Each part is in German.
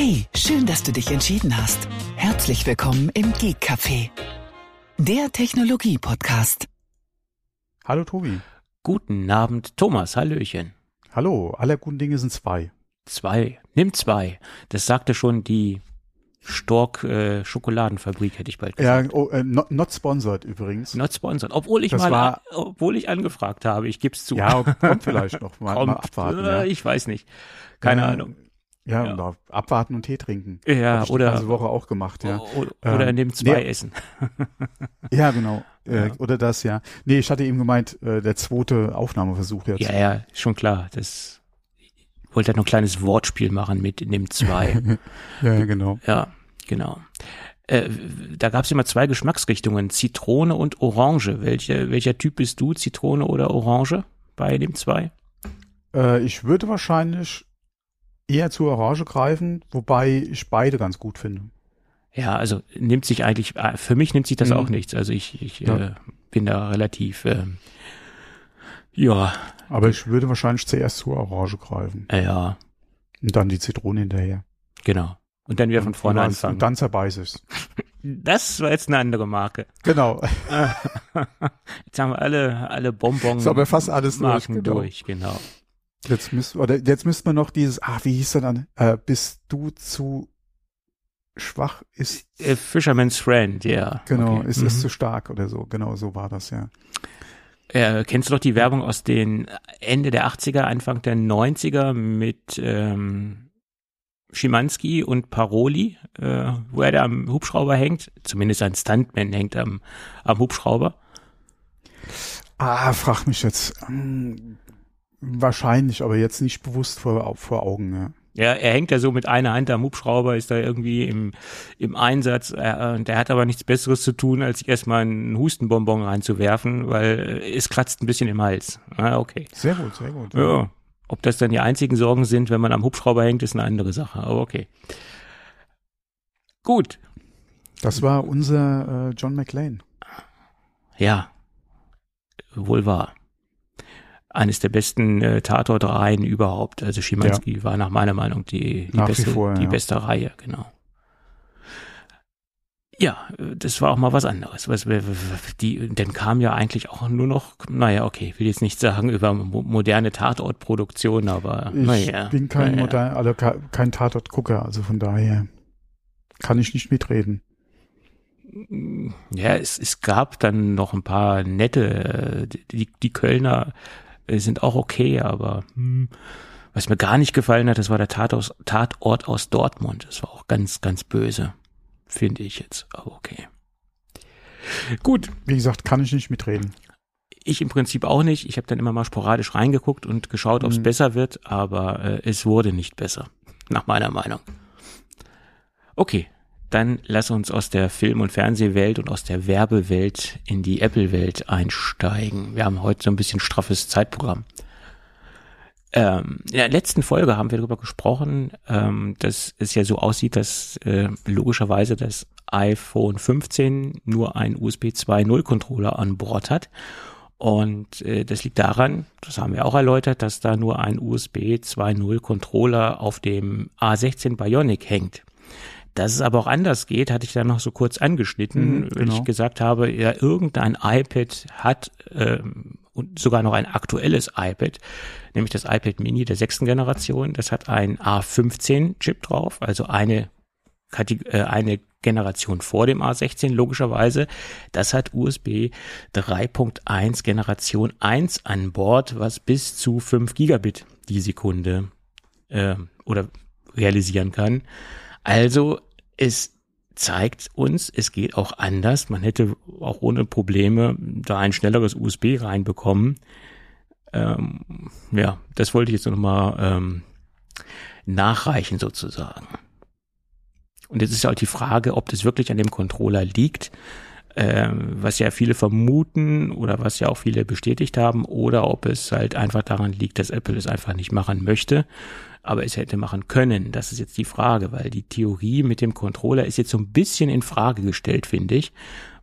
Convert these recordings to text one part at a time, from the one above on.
Hey, schön, dass du dich entschieden hast. Herzlich willkommen im Geek Café, der Technologie-Podcast. Hallo Tobi. Guten Abend, Thomas. Hallöchen. Hallo, alle guten Dinge sind zwei. Zwei. Nimm zwei. Das sagte schon die Stork äh, Schokoladenfabrik, hätte ich bald Ja, gesagt. oh, äh, not, not sponsored übrigens. Not sponsored. Obwohl ich Das mal, war- obwohl ich angefragt habe, ich geb's zu. Ja, kommt vielleicht noch. Mal, Kommt, mal abwarten. äh, Ja. Ich weiß nicht. Keine Ja, Ahnung. Ja, Ja. oder abwarten und Tee trinken. Ja, oder- die ganze Woche auch gemacht, ja. Oder, oder Ähm, nimm zwei nee. essen. Ja, genau. Äh, Ja. Oder das, ja. Nee, ich hatte eben gemeint, äh, der zweite Aufnahmeversuch jetzt. Ja, ja, schon klar. Das ich wollte halt noch ein kleines Wortspiel machen mit nimm zwei. ja, ja, genau. ja, genau. Äh, da gab es immer zwei Geschmacksrichtungen, Zitrone und Orange. Welche, welcher Typ bist du, Zitrone oder Orange bei dem zwei? Äh, ich würde wahrscheinlich eher zur Orange greifen, wobei ich beide ganz gut finde. Ja, also nimmt sich eigentlich, äh, für mich nimmt sich das Mhm. auch nichts. Also ich, ich Ja. äh, bin da relativ, äh, ja, Aber ich würde wahrscheinlich zuerst zur Orange greifen. äh, ja, Und dann die Zitrone hinterher. genau. Und dann wieder von vorne anfangen. Und dann zerbeiß ich's. das war jetzt eine andere Marke. Genau. Jetzt haben wir alle, alle Bonbon Ist aber fast alles durch, Marken genau. durch, genau. Jetzt müssen oder jetzt müsste man noch dieses, ah, wie hieß denn dann? Äh, bist du zu schwach? Ist Äh, Fisherman's Friend, ja. genau, Okay. ist es Mhm. zu stark oder so. Genau, so war das ja. Äh, kennst du doch die Werbung aus den Ende der 80er, Anfang der 90er mit ähm, Schimanski und Paroli, äh, wo er da am Hubschrauber hängt? Zumindest ein Stuntman hängt am, am Hubschrauber. Ah, frag mich jetzt. Wahrscheinlich, aber jetzt nicht bewusst vor, vor Augen. Ja. Ja, er hängt da so mit einer Hand am Hubschrauber, ist da irgendwie im, im Einsatz äh, und er hat aber nichts Besseres zu tun, als sich erstmal einen Hustenbonbon reinzuwerfen, weil äh, es kratzt ein bisschen im Hals. Ah, okay. Sehr gut, sehr gut. Ja. Ob das dann die einzigen Sorgen sind, wenn man am Hubschrauber hängt, ist eine andere Sache. Aber okay. Gut. Das war unser äh, John McLean. Ja. Wohl wahr. Eines der besten äh, Tatortreihen überhaupt. Also Schimanski war nach meiner Meinung die, die, Nach beste, vor, die ja. beste Reihe, genau. Ja, das war auch mal was anderes. Was, die, dann kam ja eigentlich auch nur noch, naja, okay, will jetzt nicht sagen über mo moderne Tatortproduktion, aber Ich naja. bin kein naja. modern, also ke- kein Tatort-Gucker, also von daher kann ich nicht mitreden. Ja, es, es gab dann noch ein paar nette, äh, die, die Kölner sind auch okay, aber hm, was mir gar nicht gefallen hat, das war der Tatort, Tatort aus Dortmund. Das war auch ganz, ganz böse, finde ich jetzt, aber okay. Gut, Wie gesagt, kann ich nicht mitreden. ich im Prinzip auch nicht. Ich habe dann immer mal sporadisch reingeguckt und geschaut, ob es Mhm. besser wird, aber äh, es wurde nicht besser, nach meiner Meinung. Okay, dann lass uns aus der Film- und Fernsehwelt und aus der Werbewelt in die Apple-Welt einsteigen. Wir haben heute so ein bisschen straffes Zeitprogramm. Ähm, in der letzten Folge haben wir darüber gesprochen, ähm, dass es ja so aussieht, dass äh, logischerweise das iPhone 15 nur einen USB 2.0 Controller an Bord hat. Und äh, das liegt daran, das haben wir auch erläutert, dass da nur ein USB 2.0 Controller auf dem A16 Bionic hängt. Dass es aber auch anders geht, hatte ich da noch so kurz angeschnitten, Mhm, weil genau. ich gesagt habe, ja, irgendein iPad hat ähm, und sogar noch ein aktuelles iPad, nämlich das iPad Mini der sechsten Generation. Das hat einen A15-Chip drauf, also eine, äh, eine Generation vor dem A16 logischerweise. Das hat USB 3.1 Generation 1 an Bord, was bis zu 5 Gigabit die Sekunde äh, oder realisieren kann. Also es zeigt uns, es geht auch anders. Man hätte auch ohne Probleme da ein schnelleres USB reinbekommen. Ähm, ja, das wollte ich jetzt nochmal ähm, nachreichen sozusagen. Und jetzt ist halt die Frage, ob das wirklich an dem Controller liegt, was ja viele vermuten oder was ja auch viele bestätigt haben, oder ob es halt einfach daran liegt, dass Apple es einfach nicht machen möchte, aber es hätte machen können. Das ist jetzt die Frage, weil die Theorie mit dem Controller ist jetzt so ein bisschen in Frage gestellt, finde ich,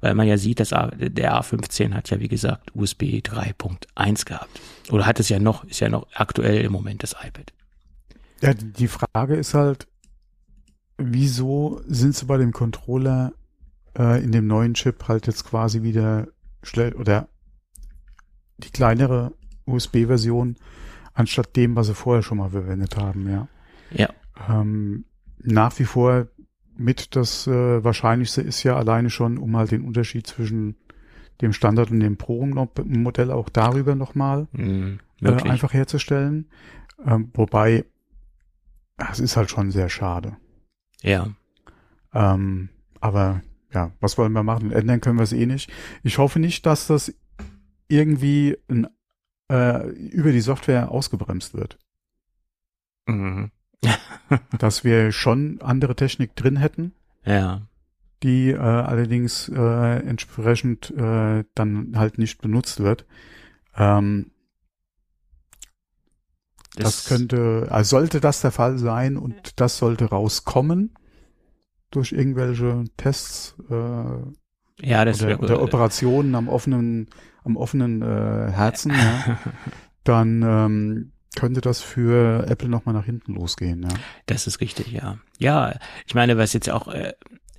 weil man ja sieht, dass der A15 hat ja wie gesagt USB 3.1 gehabt. Oder hat es ja noch, ist ja noch aktuell im Moment das iPad. Ja, die Frage ist halt, wieso sind sie bei dem Controller äh, in dem neuen Chip halt jetzt quasi wieder schnell oder die kleinere USB-Version anstatt dem, was sie vorher schon mal verwendet haben, ja. Ja. Ähm, nach wie vor mit das äh, Wahrscheinlichste ist ja alleine schon, um halt den Unterschied zwischen dem Standard und dem Pro-Modell auch darüber nochmal Mhm, äh, einfach herzustellen. Ähm, wobei, es ist halt schon sehr schade. ja. Ähm, aber ja, was wollen wir machen? Ändern können wir es eh nicht. Ich hoffe nicht, dass das irgendwie ein, äh, über die Software ausgebremst wird. Mhm. Dass wir schon andere Technik drin hätten, Ja. die äh, allerdings äh, entsprechend äh, dann halt nicht benutzt wird. Ähm, das, könnte, also sollte das der Fall sein und das sollte rauskommen durch irgendwelche Tests äh, ja, das oder, oder Operationen am offenen, am offenen äh, Herzen, ja, dann ähm, könnte das für Apple nochmal nach hinten losgehen. Ja. Das ist richtig, ja. Ja, ich meine, was jetzt auch äh,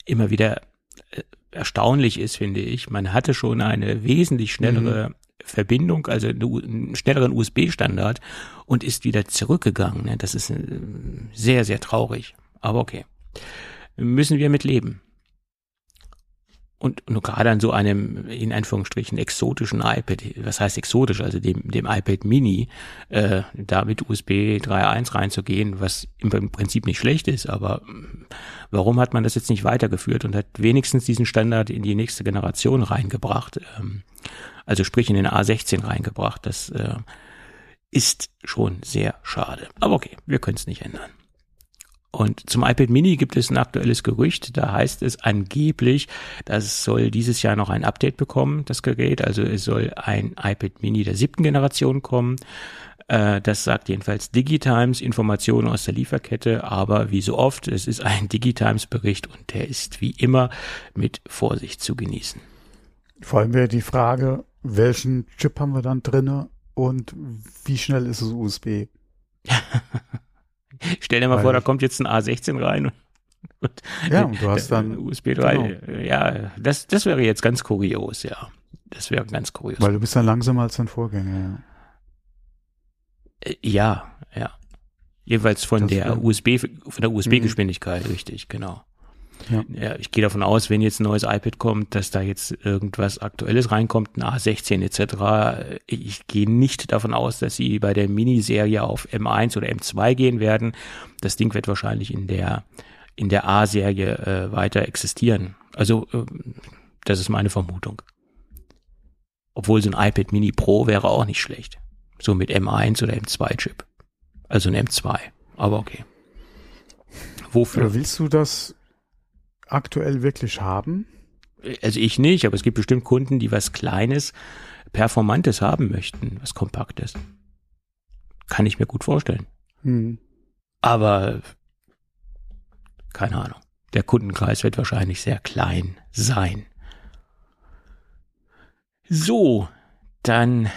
immer wieder äh, erstaunlich ist, finde ich, man hatte schon eine wesentlich schnellere Verbindung, also einen schnelleren USB-Standard und ist wieder zurückgegangen. Ne? Das ist äh, sehr, sehr traurig. Aber okay. Müssen wir mit leben. Und nur gerade an so einem, in Anführungsstrichen, exotischen iPad, was heißt exotisch, also dem, dem iPad Mini, äh, da mit USB 3.1 reinzugehen, was im Prinzip nicht schlecht ist, aber mm, warum hat man das jetzt nicht weitergeführt und hat wenigstens diesen Standard in die nächste Generation reingebracht, ähm, also sprich in den A16 reingebracht, das äh, ist schon sehr schade. Aber okay, wir können es nicht ändern. Und zum iPad Mini gibt es ein aktuelles Gerücht, da heißt es angeblich, das soll dieses Jahr noch ein Update bekommen, das Gerät. Also es soll ein iPad Mini der siebten Generation kommen. Äh, Das sagt jedenfalls Digitimes, Informationen aus der Lieferkette, aber wie so oft, es ist ein Digitimes-Bericht und der ist wie immer mit Vorsicht zu genießen. Vor allem wäre die Frage, welchen Chip haben wir dann drinne und wie schnell ist es USB? Stell dir mal Weil- vor, da kommt jetzt ein A16 rein. Und Ja, und du hast dann, USB 3. Ja, das, das wäre jetzt ganz kurios, ja. Das wäre ganz kurios. weil du bist dann langsamer als dein Vorgänger. Ja. Äh, Ja, ja. Jeweils von Das der wär- USB, von der USB-Geschwindigkeit, richtig, genau. Ja. Ja, ich gehe davon aus, wenn jetzt ein neues iPad kommt, dass da jetzt irgendwas Aktuelles reinkommt, ein A16 etc. Ich gehe nicht davon aus, dass sie bei der Miniserie auf M1 oder M2 gehen werden. Das Ding wird wahrscheinlich in der in der A-Serie äh, weiter existieren. Also äh, das ist meine Vermutung. Obwohl so ein iPad Mini Pro wäre auch nicht schlecht. So mit M1 oder M2-Chip. Also ein M2. Aber okay. Wofür? Oder willst du das aktuell wirklich haben? Also ich nicht, aber es gibt bestimmt Kunden, die was Kleines, Performantes haben möchten, was Kompaktes. Kann ich mir gut vorstellen. Hm. Aber keine Ahnung. Der Kundenkreis wird wahrscheinlich sehr klein sein. So, dann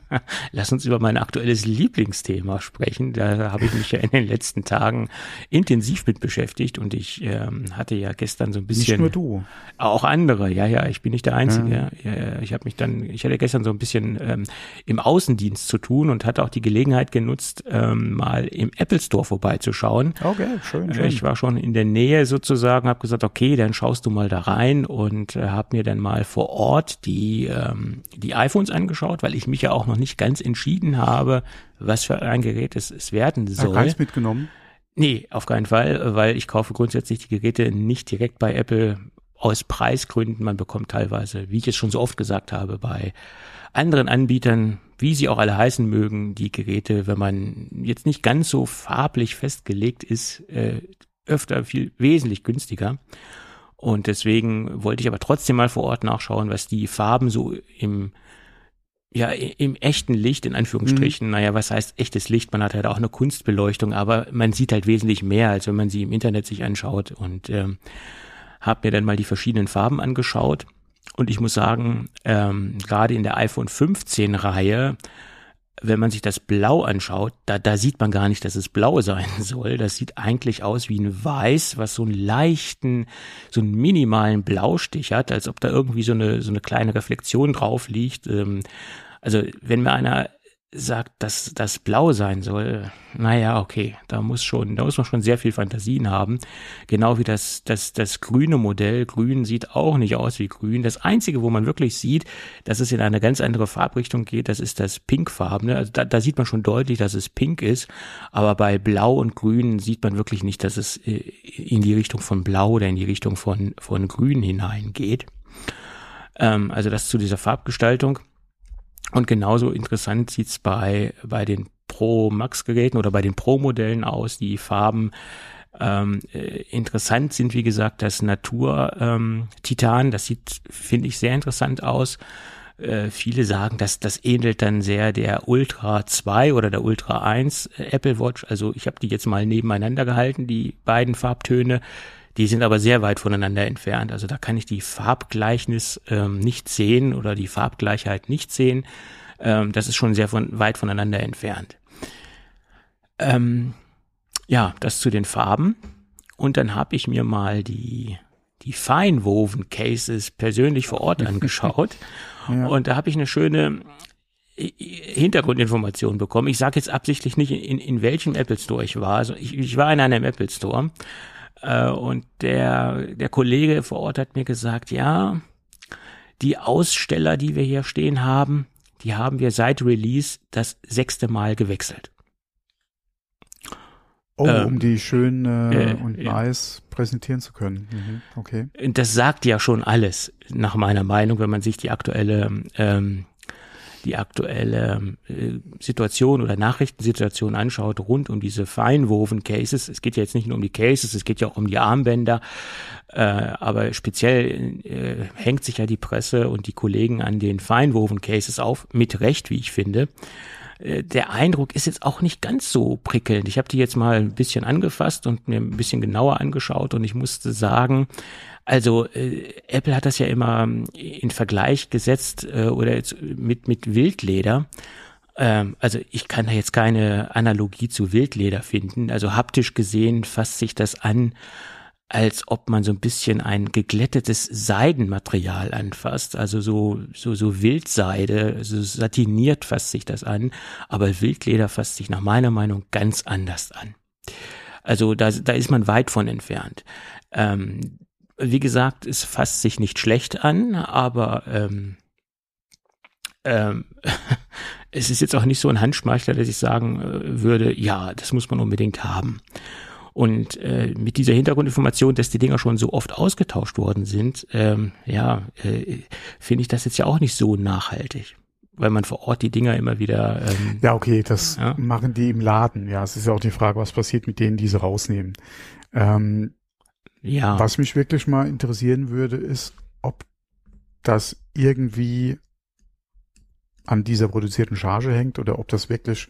lass uns über mein aktuelles Lieblingsthema sprechen. Da habe ich mich ja in den letzten Tagen intensiv mit beschäftigt und ich ähm, hatte ja gestern so ein bisschen Nicht nur du. auch andere, ja, ja, ich bin nicht der Einzige. Ja. Ja. Ja, ich habe mich dann, ich hatte gestern so ein bisschen ähm, im Außendienst zu tun und hatte auch die Gelegenheit genutzt, ähm, mal im Apple Store vorbeizuschauen. Okay, schön, Äh, schön. Ich war schon in der Nähe sozusagen, habe gesagt, okay, dann schaust du mal da rein und äh, habe mir dann mal vor Ort die ähm, die iPhones angeschaut, weil ich mich ja auch noch nicht ganz entschieden habe, was für ein Gerät es, es werden Hat soll. keins mitgenommen. Nee, auf keinen Fall, weil ich kaufe grundsätzlich die Geräte nicht direkt bei Apple aus Preisgründen. Man bekommt teilweise, wie ich es schon so oft gesagt habe, bei anderen Anbietern, wie sie auch alle heißen mögen, die Geräte, wenn man jetzt nicht ganz so farblich festgelegt ist, äh, öfter viel wesentlich günstiger. Und deswegen wollte ich aber trotzdem mal vor Ort nachschauen, was die Farben so im ja, im echten Licht, in Anführungsstrichen, naja, was heißt echtes Licht? Man hat halt auch eine Kunstbeleuchtung, aber man sieht halt wesentlich mehr, als wenn man sie im Internet sich anschaut. Und ähm, habe mir dann mal die verschiedenen Farben angeschaut. Und ich muss sagen, ähm, gerade in der iPhone 15 Reihe wenn man sich das Blau anschaut, da, da sieht man gar nicht, dass es blau sein soll. Das sieht eigentlich aus wie ein Weiß, was so einen leichten, so einen minimalen Blaustich hat, als ob da irgendwie so eine, so eine kleine Reflexion drauf liegt. Ähm, also wenn mir einer sagt, dass das blau sein soll, naja, okay, da muss schon, da muss man schon sehr viel Fantasien haben. Genau wie das, das, das grüne Modell. Grün sieht auch nicht aus wie grün. Das einzige, wo man wirklich sieht, dass es in eine ganz andere Farbrichtung geht, das ist das pinkfarbene. Also da, da sieht man schon deutlich, dass es pink ist. Aber bei blau und grün sieht man wirklich nicht, dass es äh, in die Richtung von blau oder in die Richtung von, von grün hineingeht. Ähm, also das zu dieser Farbgestaltung. Und genauso interessant sieht's bei, bei den Pro Max Geräten oder bei den Pro Modellen aus. Die Farben ähm, äh, interessant sind, wie gesagt, das Natur ähm, Titan. Das sieht, finde ich, sehr interessant aus. Äh, viele sagen, dass das ähnelt dann sehr der Ultra 2 oder der Ultra 1 äh, Apple Watch. Also ich habe die jetzt mal nebeneinander gehalten, die beiden Farbtöne. Die sind aber sehr weit voneinander entfernt. Also da kann ich die Farbgleichnis ähm, nicht sehen oder die Farbgleichheit nicht sehen. Ähm, das ist schon sehr von, weit voneinander entfernt. Ähm, ja, das zu den Farben. Und dann habe ich mir mal die, die Feinwoven Cases persönlich vor Ort angeschaut. ja. Und da habe ich eine schöne äh, Hintergrundinformation bekommen. Ich sage jetzt absichtlich nicht, in, in welchem Apple Store ich war. Also ich, ich war in einem Apple Store äh, und der, der Kollege vor Ort hat mir gesagt, ja, die Aussteller, die wir hier stehen haben, die haben wir seit Release das sechste Mal gewechselt. Oh, ähm, um die schön äh, und äh, nice präsentieren zu können. Mhm, okay. Das sagt ja schon alles, nach meiner Meinung, wenn man sich die aktuelle ähm, die aktuelle äh, Situation oder Nachrichtensituation anschaut rund um diese feinwoven Cases. Es geht ja jetzt nicht nur um die Cases, es geht ja auch um die Armbänder. Äh, aber speziell äh, hängt sich ja die Presse und die Kollegen an den feinwoven Cases auf, mit Recht, wie ich finde der Eindruck ist jetzt auch nicht ganz so prickelnd. Ich habe die jetzt mal ein bisschen angefasst und mir ein bisschen genauer angeschaut und ich musste sagen, also äh, Apple hat das ja immer ähm, in Vergleich gesetzt äh, oder jetzt mit mit Wildleder. Ähm, also ich kann da jetzt keine Analogie zu Wildleder finden. Also haptisch gesehen fasst sich das an, als ob man so ein bisschen ein geglättetes Seidenmaterial anfasst. Also so so so Wildseide, so satiniert fasst sich das an. Aber Wildleder fasst sich nach meiner Meinung ganz anders an. Also da, da ist man weit von entfernt. Ähm, wie gesagt, es fasst sich nicht schlecht an, aber ähm, ähm, es ist jetzt auch nicht so ein Handschmeichler, dass ich sagen äh, würde, ja, das muss man unbedingt haben. Und äh, mit dieser Hintergrundinformation, dass die Dinger schon so oft ausgetauscht worden sind, ähm, ja, äh, finde ich das jetzt ja auch nicht so nachhaltig. Weil man vor Ort die Dinger immer wieder. Ähm, ja, okay, das ja? machen die im Laden. Ja, es ist ja auch die Frage, was passiert mit denen, die sie rausnehmen. Ähm, ja. Was mich wirklich mal interessieren würde, ist, ob das irgendwie an dieser produzierten Charge hängt oder ob das wirklich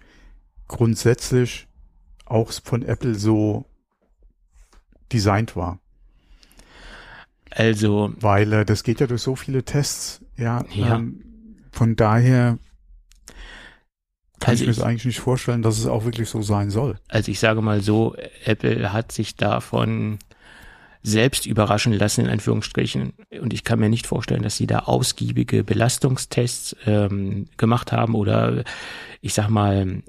grundsätzlich auch von Apple so designt war. Also. Weil äh, das geht ja durch so viele Tests, ja. ja. Ähm, von daher kann also ich mir das eigentlich nicht vorstellen, dass es auch wirklich so sein soll. Also ich sage mal so, Apple hat sich davon selbst überraschen lassen, in Anführungsstrichen. Und ich kann mir nicht vorstellen, dass sie da ausgiebige Belastungstests ähm, gemacht haben oder ich sag mal,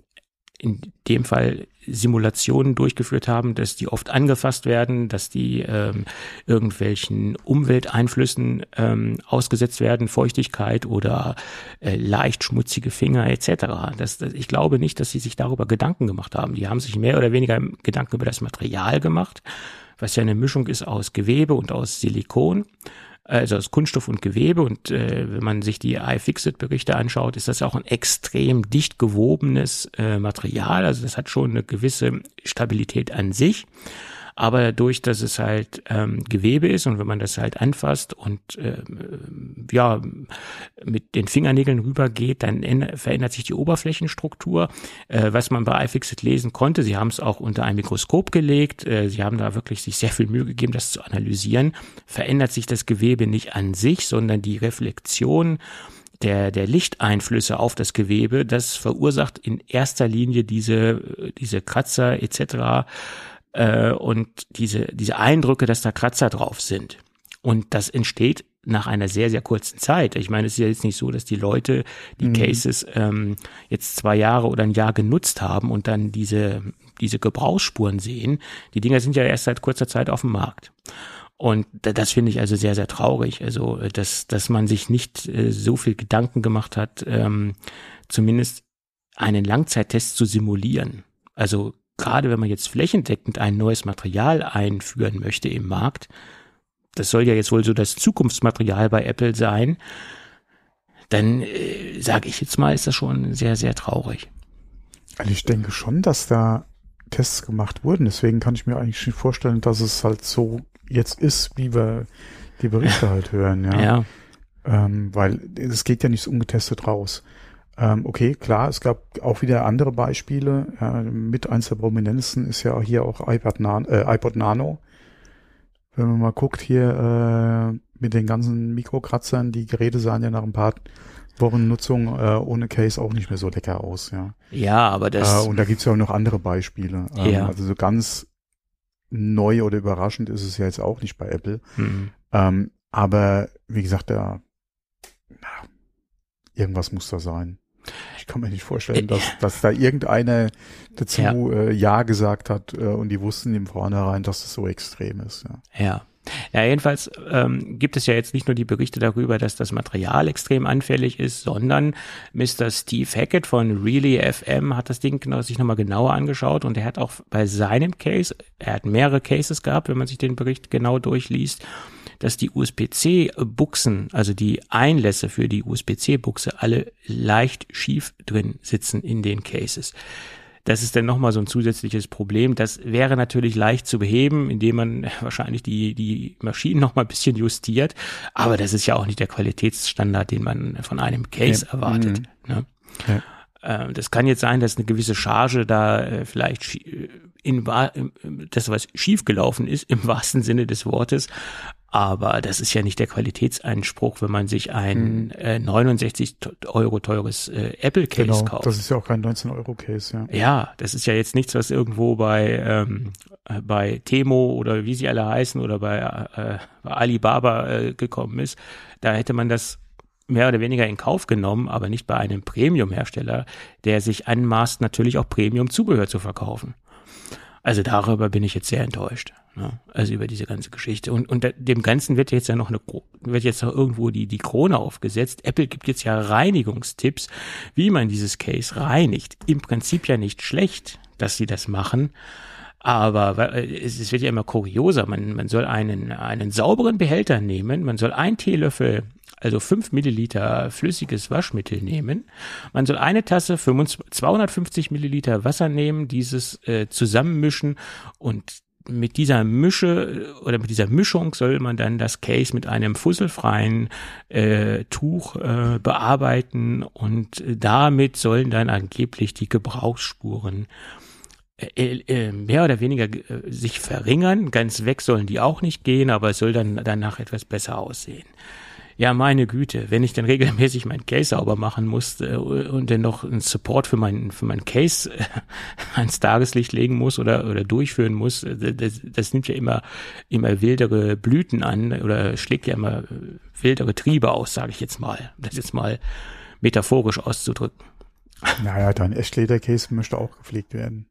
in dem Fall Simulationen durchgeführt haben, dass die oft angefasst werden, dass die ähm, irgendwelchen Umwelteinflüssen ähm, ausgesetzt werden, Feuchtigkeit oder äh, leicht schmutzige Finger etc. Das, das, ich glaube nicht, dass sie sich darüber Gedanken gemacht haben. Die haben sich mehr oder weniger Gedanken über das Material gemacht was ja eine Mischung ist aus Gewebe und aus Silikon, also aus Kunststoff und Gewebe. Und äh, wenn man sich die iFixit-Berichte anschaut, ist das auch ein extrem dicht gewobenes äh, Material. Also das hat schon eine gewisse Stabilität an sich. Aber dadurch, dass es halt ähm, Gewebe ist und wenn man das halt anfasst und ähm, ja mit den Fingernägeln rübergeht, dann verändert sich die Oberflächenstruktur, äh, was man bei iFixit lesen konnte. Sie haben es auch unter ein Mikroskop gelegt. Äh, sie haben da wirklich sich sehr viel Mühe gegeben, das zu analysieren. Verändert sich das Gewebe nicht an sich, sondern die Reflexion der, der Lichteinflüsse auf das Gewebe, das verursacht in erster Linie diese, diese Kratzer etc. Äh, und diese, diese Eindrücke, dass da Kratzer drauf sind. Und das entsteht nach einer sehr, sehr kurzen Zeit. Ich meine, es ist ja jetzt nicht so, dass die Leute die mhm. Cases ähm, jetzt zwei Jahre oder ein Jahr genutzt haben und dann diese, diese Gebrauchsspuren sehen. Die Dinger sind ja erst seit kurzer Zeit auf dem Markt. Und das finde ich also sehr, sehr traurig. Also, äh, dass, dass man sich nicht äh, so viel Gedanken gemacht hat, ähm, zumindest einen Langzeittest zu simulieren. Also gerade wenn man jetzt flächendeckend ein neues Material einführen möchte im Markt, das soll ja jetzt wohl so das Zukunftsmaterial bei Apple sein, dann äh, sage ich jetzt mal, ist das schon sehr, sehr traurig. Also ich denke schon, dass da Tests gemacht wurden. Deswegen kann ich mir eigentlich nicht vorstellen, dass es halt so jetzt ist, wie wir die Berichte halt hören. Ja. ja. Ähm, weil es geht ja nicht so ungetestet raus. Ähm, okay, klar, es gab auch wieder andere Beispiele. Ja, mit eins der prominentesten ist ja hier auch iPad Nano, äh, iPod Nano wenn man mal guckt hier äh, mit den ganzen Mikrokratzern, die Geräte sahen ja nach ein paar Wochen Nutzung äh, ohne Case auch nicht mehr so lecker aus, ja. Ja, aber das. Äh, und da gibt's ja auch noch andere Beispiele. Ähm, ja. Also so ganz neu oder überraschend ist es ja jetzt auch nicht bei Apple. Mhm. Ähm, aber wie gesagt, da na, irgendwas muss da sein. Ich kann mir nicht vorstellen, dass, dass da irgendeiner dazu ja, äh, ja gesagt hat äh, und die wussten im Vornherein, dass es so extrem ist. Ja. ja. Ja, jedenfalls ähm, gibt es ja jetzt nicht nur die Berichte darüber, dass das Material extrem anfällig ist, sondern Mr. Steve Hackett von Really FM hat das Ding sich nochmal genauer angeschaut und er hat auch bei seinem Case, er hat mehrere Cases gehabt, wenn man sich den Bericht genau durchliest, dass die USB-C-Buchsen, also die Einlässe für die USB-C-Buchse, alle leicht schief drin sitzen in den Cases. Das ist dann nochmal so ein zusätzliches Problem. Das wäre natürlich leicht zu beheben, indem man wahrscheinlich die, die Maschinen nochmal ein bisschen justiert. Aber das ist ja auch nicht der Qualitätsstandard, den man von einem Case ja. erwartet. Mhm. Ne? Ja. Ähm, das kann jetzt sein, dass eine gewisse Charge da äh, vielleicht in, das was schiefgelaufen ist, im wahrsten Sinne des Wortes. Aber das ist ja nicht der Qualitätseinspruch, wenn man sich ein hm. äh, 69 Euro teures äh, Apple Case genau, kauft. Das ist ja auch kein 19 Euro Case, ja. Ja, das ist ja jetzt nichts, was irgendwo bei ähm, äh, bei Temo oder wie sie alle heißen oder bei, äh, bei Alibaba äh, gekommen ist. Da hätte man das mehr oder weniger in Kauf genommen, aber nicht bei einem Premium-Hersteller, der sich anmaßt, natürlich auch Premium-Zubehör zu verkaufen. Also darüber bin ich jetzt sehr enttäuscht. Ne? Also über diese ganze Geschichte. Und, und dem Ganzen wird jetzt ja noch eine, wird jetzt noch irgendwo die, die Krone aufgesetzt. Apple gibt jetzt ja Reinigungstipps, wie man dieses Case reinigt. Im Prinzip ja nicht schlecht, dass sie das machen. Aber es wird ja immer kurioser. Man, man soll einen, einen sauberen Behälter nehmen. Man soll ein Teelöffel also 5 Milliliter flüssiges Waschmittel nehmen. Man soll eine Tasse 250 Milliliter Wasser nehmen, dieses äh, zusammenmischen und mit dieser Mische oder mit dieser Mischung soll man dann das Case mit einem fusselfreien äh, Tuch äh, bearbeiten und damit sollen dann angeblich die Gebrauchsspuren äh, äh, mehr oder weniger äh, sich verringern. Ganz weg sollen die auch nicht gehen, aber es soll dann danach etwas besser aussehen ja, meine Güte, wenn ich dann regelmäßig mein Case sauber machen muss äh, und dann noch einen Support für mein, für mein Case äh, ans Tageslicht legen muss oder, oder durchführen muss, äh, das, das nimmt ja immer, immer wildere Blüten an oder schlägt ja immer wildere Triebe aus, sage ich jetzt mal, um das jetzt mal metaphorisch auszudrücken. Naja, dein Echtleder-Case möchte auch gepflegt werden.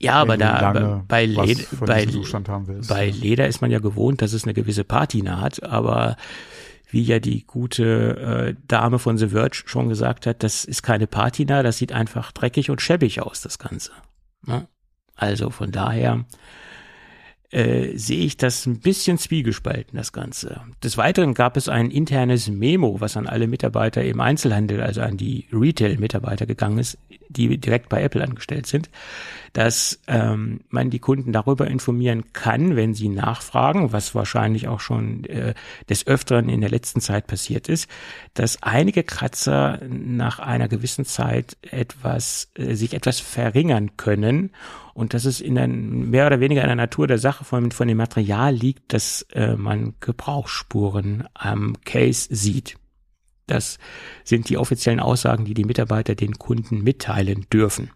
Ja, aber da bei, Leder, bei, bei Leder ist man ja gewohnt, dass es eine gewisse Patina hat, aber wie ja die gute äh, Dame von The Verge schon gesagt hat, das ist keine Patina, das sieht einfach dreckig und schäbig aus, das Ganze. Ne? Also von daher äh, sehe ich das ein bisschen zwiegespalten, das Ganze. Des Weiteren gab es ein internes Memo, was an alle Mitarbeiter im Einzelhandel, also an die Retail-Mitarbeiter gegangen ist, die direkt bei Apple angestellt sind dass ähm, man die Kunden darüber informieren kann, wenn sie nachfragen, was wahrscheinlich auch schon äh, des Öfteren in der letzten Zeit passiert ist, dass einige Kratzer nach einer gewissen Zeit etwas, äh, sich etwas verringern können und dass es in der, mehr oder weniger in der Natur der Sache von, von dem Material liegt, dass äh, man Gebrauchsspuren am Case sieht. Das sind die offiziellen Aussagen, die die Mitarbeiter den Kunden mitteilen dürfen.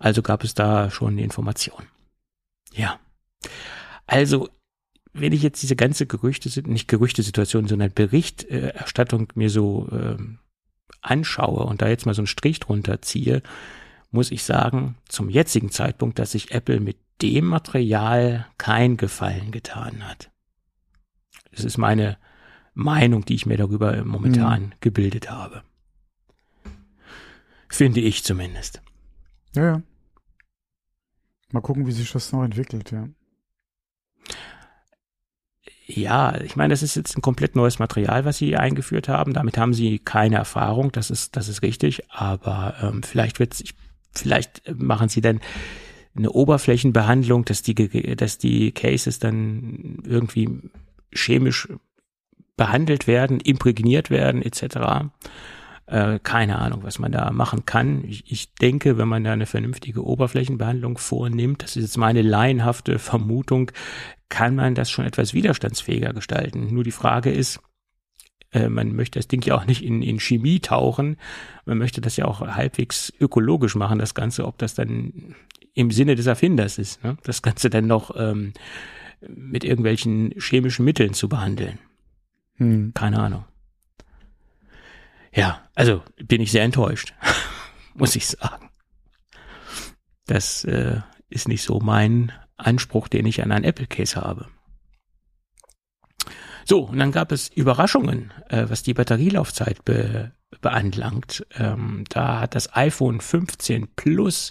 Also gab es da schon Informationen. Ja. Also, wenn ich jetzt diese ganze Gerüchte, nicht Gerüchtesituation, sondern Berichterstattung mir so äh, anschaue und da jetzt mal so einen Strich drunter ziehe, muss ich sagen, zum jetzigen Zeitpunkt, dass sich Apple mit dem Material kein Gefallen getan hat. Das ist meine Meinung, die ich mir darüber momentan mhm. gebildet habe. Finde ich zumindest. Ja, ja. Mal gucken, wie sich das noch entwickelt, ja. Ja, ich meine, das ist jetzt ein komplett neues Material, was sie eingeführt haben. Damit haben sie keine Erfahrung, das ist, das ist richtig. Aber ähm, vielleicht wird vielleicht machen sie dann eine Oberflächenbehandlung, dass die, dass die Cases dann irgendwie chemisch behandelt werden, imprägniert werden, etc. Äh, keine Ahnung, was man da machen kann. Ich, ich denke, wenn man da eine vernünftige Oberflächenbehandlung vornimmt, das ist jetzt meine laienhafte Vermutung, kann man das schon etwas widerstandsfähiger gestalten. Nur die Frage ist, äh, man möchte das Ding ja auch nicht in, in Chemie tauchen. Man möchte das ja auch halbwegs ökologisch machen, das Ganze, ob das dann im Sinne des Erfinders ist, ne? das Ganze dann noch ähm, mit irgendwelchen chemischen Mitteln zu behandeln. Hm. Keine Ahnung. Ja, also bin ich sehr enttäuscht, muss ich sagen. Das äh, ist nicht so mein Anspruch, den ich an ein Apple Case habe. So, und dann gab es Überraschungen, äh, was die Batterielaufzeit be beanlangt. Ähm, da hat das iPhone 15 Plus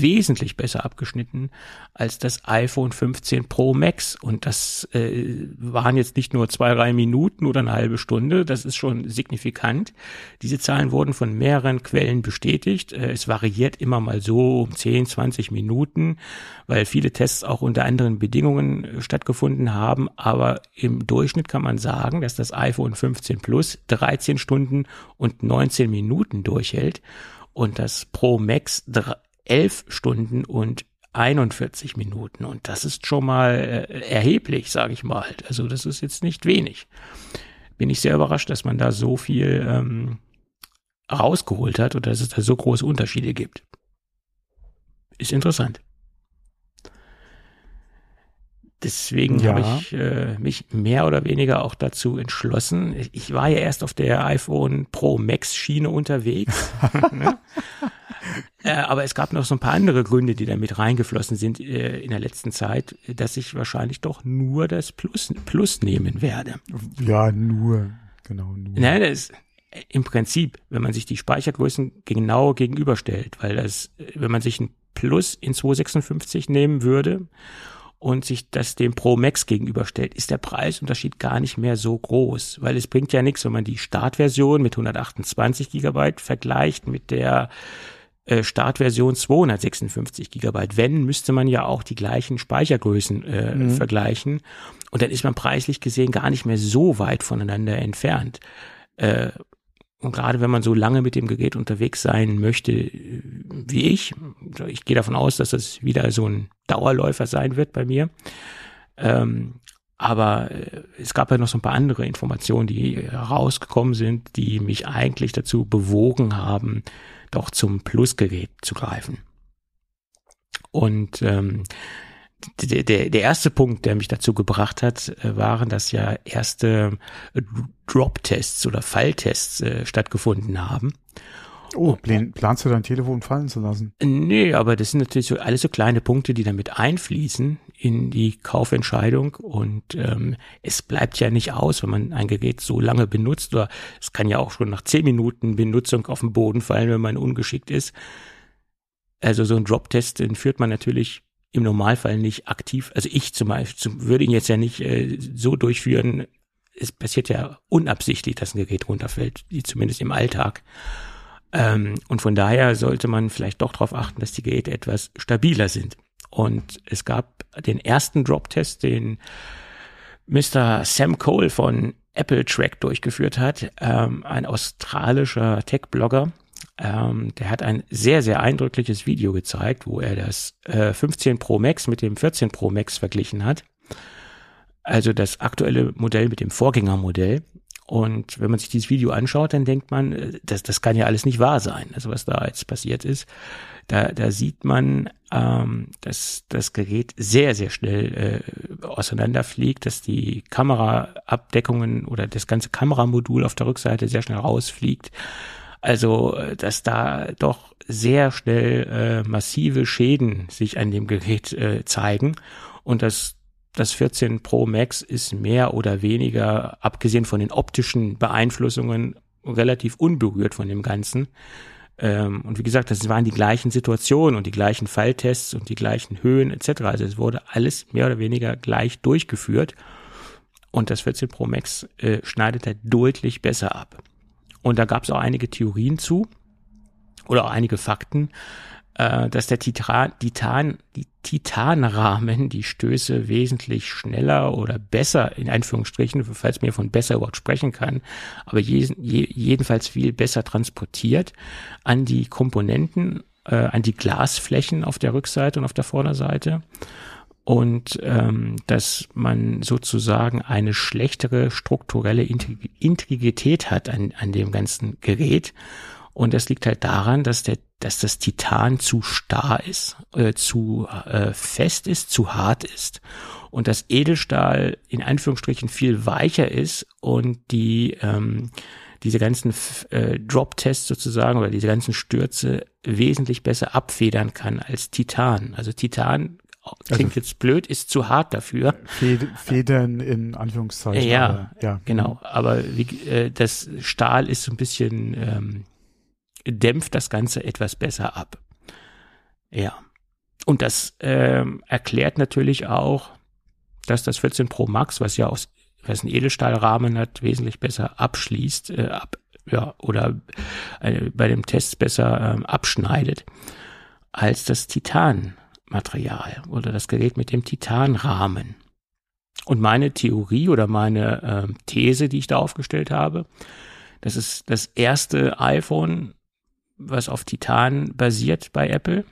wesentlich besser abgeschnitten als das iPhone 15 Pro Max. Und das äh, waren jetzt nicht nur zwei, drei Minuten oder eine halbe Stunde, das ist schon signifikant. Diese Zahlen wurden von mehreren Quellen bestätigt. Äh, es variiert immer mal so um 10, 20 Minuten, weil viele Tests auch unter anderen Bedingungen äh, stattgefunden haben. Aber im Durchschnitt kann man sagen, dass das iPhone 15 Plus 13 Stunden und 19 Minuten durchhält und das Pro Max elf Stunden und 41 Minuten. Und das ist schon mal äh, erheblich, sage ich mal. Also das ist jetzt nicht wenig. Bin ich sehr überrascht, dass man da so viel ähm, rausgeholt hat oder dass es da so große Unterschiede gibt. Ist interessant. Deswegen ja. habe ich äh, mich mehr oder weniger auch dazu entschlossen. Ich war ja erst auf der iPhone Pro Max Schiene unterwegs. äh, aber es gab noch so ein paar andere Gründe, die da mit reingeflossen sind äh, in der letzten Zeit, dass ich wahrscheinlich doch nur das Plus, Plus nehmen werde. Ja, nur. Genau, nur. Nein, das im Prinzip, wenn man sich die Speichergrößen genau gegenüberstellt, weil das, wenn man sich ein Plus in 256 nehmen würde und sich das dem Pro Max gegenüberstellt, ist der Preisunterschied gar nicht mehr so groß, weil es bringt ja nichts, wenn man die Startversion mit 128 Gigabyte vergleicht mit der äh, Startversion 256 Gigabyte. Wenn, müsste man ja auch die gleichen Speichergrößen äh, mhm. vergleichen und dann ist man preislich gesehen gar nicht mehr so weit voneinander entfernt. Äh, und gerade wenn man so lange mit dem Gerät unterwegs sein möchte wie ich, ich gehe davon aus, dass das wieder so ein Dauerläufer sein wird bei mir. Ähm, aber äh, es gab ja noch so ein paar andere Informationen, die herausgekommen sind, die mich eigentlich dazu bewogen haben, doch zum Plusgerät zu greifen. Und ähm, der, der, der erste Punkt, der mich dazu gebracht hat, äh, waren, dass ja erste Drop-Tests oder Falltests äh, stattgefunden haben. Oh, planst du dein Telefon fallen zu lassen? Nee, aber das sind natürlich so alles so kleine Punkte, die damit einfließen in die Kaufentscheidung. Und ähm, es bleibt ja nicht aus, wenn man ein Gerät so lange benutzt. Oder es kann ja auch schon nach zehn Minuten Benutzung auf den Boden fallen, wenn man ungeschickt ist. Also so ein Drop-Test, den führt man natürlich im Normalfall nicht aktiv, also ich zum Beispiel würde ihn jetzt ja nicht äh, so durchführen. Es passiert ja unabsichtlich, dass ein Gerät runterfällt, zumindest im Alltag. Ähm, und von daher sollte man vielleicht doch darauf achten, dass die Geräte etwas stabiler sind. Und es gab den ersten Drop-Test, den Mr. Sam Cole von Apple Track durchgeführt hat, ähm, ein australischer Tech-Blogger, ähm, der hat ein sehr, sehr eindrückliches Video gezeigt, wo er das äh, 15 Pro Max mit dem 14 Pro Max verglichen hat. Also das aktuelle Modell mit dem Vorgängermodell. Und wenn man sich dieses Video anschaut, dann denkt man, äh, das, das kann ja alles nicht wahr sein, also was da jetzt passiert ist. Da, da sieht man, ähm, dass das Gerät sehr, sehr schnell äh, auseinanderfliegt, dass die Kameraabdeckungen oder das ganze Kameramodul auf der Rückseite sehr schnell rausfliegt. Also, äh, dass da doch sehr schnell äh, massive Schäden sich an dem Gerät äh, zeigen und das das 14 Pro Max ist mehr oder weniger, abgesehen von den optischen Beeinflussungen, relativ unberührt von dem Ganzen. Ähm, und wie gesagt, das waren die gleichen Situationen und die gleichen Falltests und die gleichen Höhen etc. Also es wurde alles mehr oder weniger gleich durchgeführt. Und das 14 Pro Max äh, schneidet da deutlich besser ab. Und da gab es auch einige Theorien zu oder auch einige Fakten, äh, dass der Titan, Titan, die Titanrahmen die Stöße wesentlich schneller oder besser, in Einführungsstrichen, falls mir von besser überhaupt sprechen kann, aber je, je, jedenfalls viel besser transportiert an die Komponenten, äh, an die Glasflächen auf der Rückseite und auf der Vorderseite und ähm, dass man sozusagen eine schlechtere strukturelle Integrität hat an, an dem ganzen Gerät. Und das liegt halt daran, dass der dass das Titan zu starr ist, äh, zu äh, fest ist, zu hart ist und das Edelstahl in Anführungsstrichen viel weicher ist und die ähm, diese ganzen äh, Drop-Tests sozusagen oder diese ganzen Stürze wesentlich besser abfedern kann als Titan. Also Titan klingt also, jetzt blöd, ist zu hart dafür. Federn in Anführungszeichen. Ja, aber, ja. genau. Aber wie, äh, das Stahl ist so ein bisschen ähm, dämpft das Ganze etwas besser ab. Ja. Und das ähm, erklärt natürlich auch, dass das 14 Pro Max, was ja aus was einen Edelstahlrahmen hat, wesentlich besser abschließt, äh, ab, ja, oder äh, bei dem Test besser ähm, abschneidet als das Titanmaterial oder das Gerät mit dem Titanrahmen. Und meine Theorie oder meine äh, These, die ich da aufgestellt habe, das ist das erste iPhone, was auf Titan basiert bei Apple.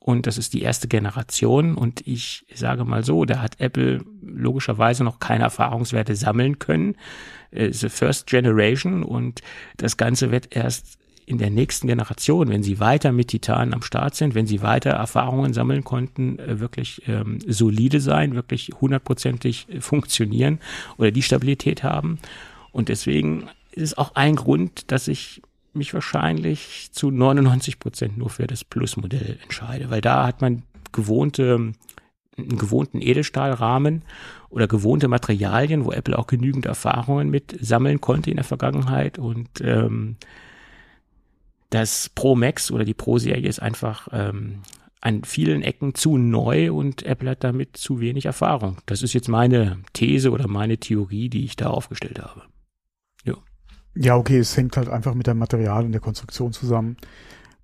Und das ist die erste Generation. Und ich sage mal so, da hat Apple logischerweise noch keine Erfahrungswerte sammeln können. The First Generation. Und das Ganze wird erst in der nächsten Generation, wenn sie weiter mit Titan am Start sind, wenn sie weiter Erfahrungen sammeln konnten, äh, wirklich ähm, solide sein, wirklich hundertprozentig funktionieren oder die Stabilität haben. Und deswegen ist es auch ein Grund, dass ich mich wahrscheinlich zu 99 Prozent nur für das Plus-Modell entscheide, weil da hat man gewohnte, einen gewohnten Edelstahlrahmen oder gewohnte Materialien, wo Apple auch genügend Erfahrungen mit sammeln konnte in der Vergangenheit und ähm, das Pro Max oder die Pro-Serie ist einfach ähm, an vielen Ecken zu neu und Apple hat damit zu wenig Erfahrung. Das ist jetzt meine These oder meine Theorie, die ich da aufgestellt habe. Ja, okay, es hängt halt einfach mit dem Material und der Konstruktion zusammen.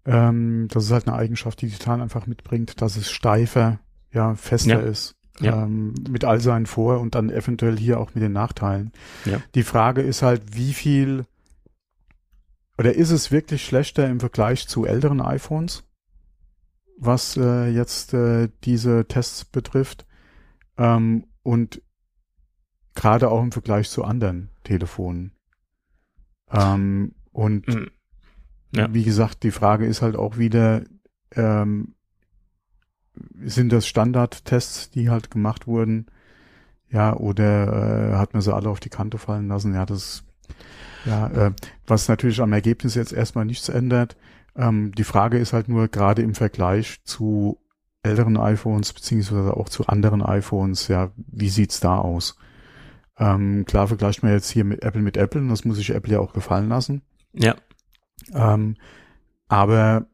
Ähm, das ist halt eine Eigenschaft, die Titan einfach mitbringt, dass es steifer, ja, fester ja. ist. Ja. Ähm, mit all seinen Vor- und dann eventuell hier auch mit den Nachteilen. Ja. Die Frage ist halt, wie viel oder ist es wirklich schlechter im Vergleich zu älteren iPhones, was äh, jetzt äh, diese Tests betrifft ähm, und gerade auch im Vergleich zu anderen Telefonen. Ähm, und mhm. ja. wie gesagt, die Frage ist halt auch wieder, ähm, sind das Standardtests, die halt gemacht wurden? Ja, oder äh, hat man sie alle auf die Kante fallen lassen? Ja, das, ja, äh, was natürlich am Ergebnis jetzt erstmal nichts ändert. Ähm, die Frage ist halt nur gerade im Vergleich zu älteren iPhones beziehungsweise auch zu anderen iPhones, ja, wie sieht's da aus? Ähm, klar vergleicht man jetzt hier mit Apple mit Apple und das muss sich Apple ja auch gefallen lassen. Ja. Ähm, aber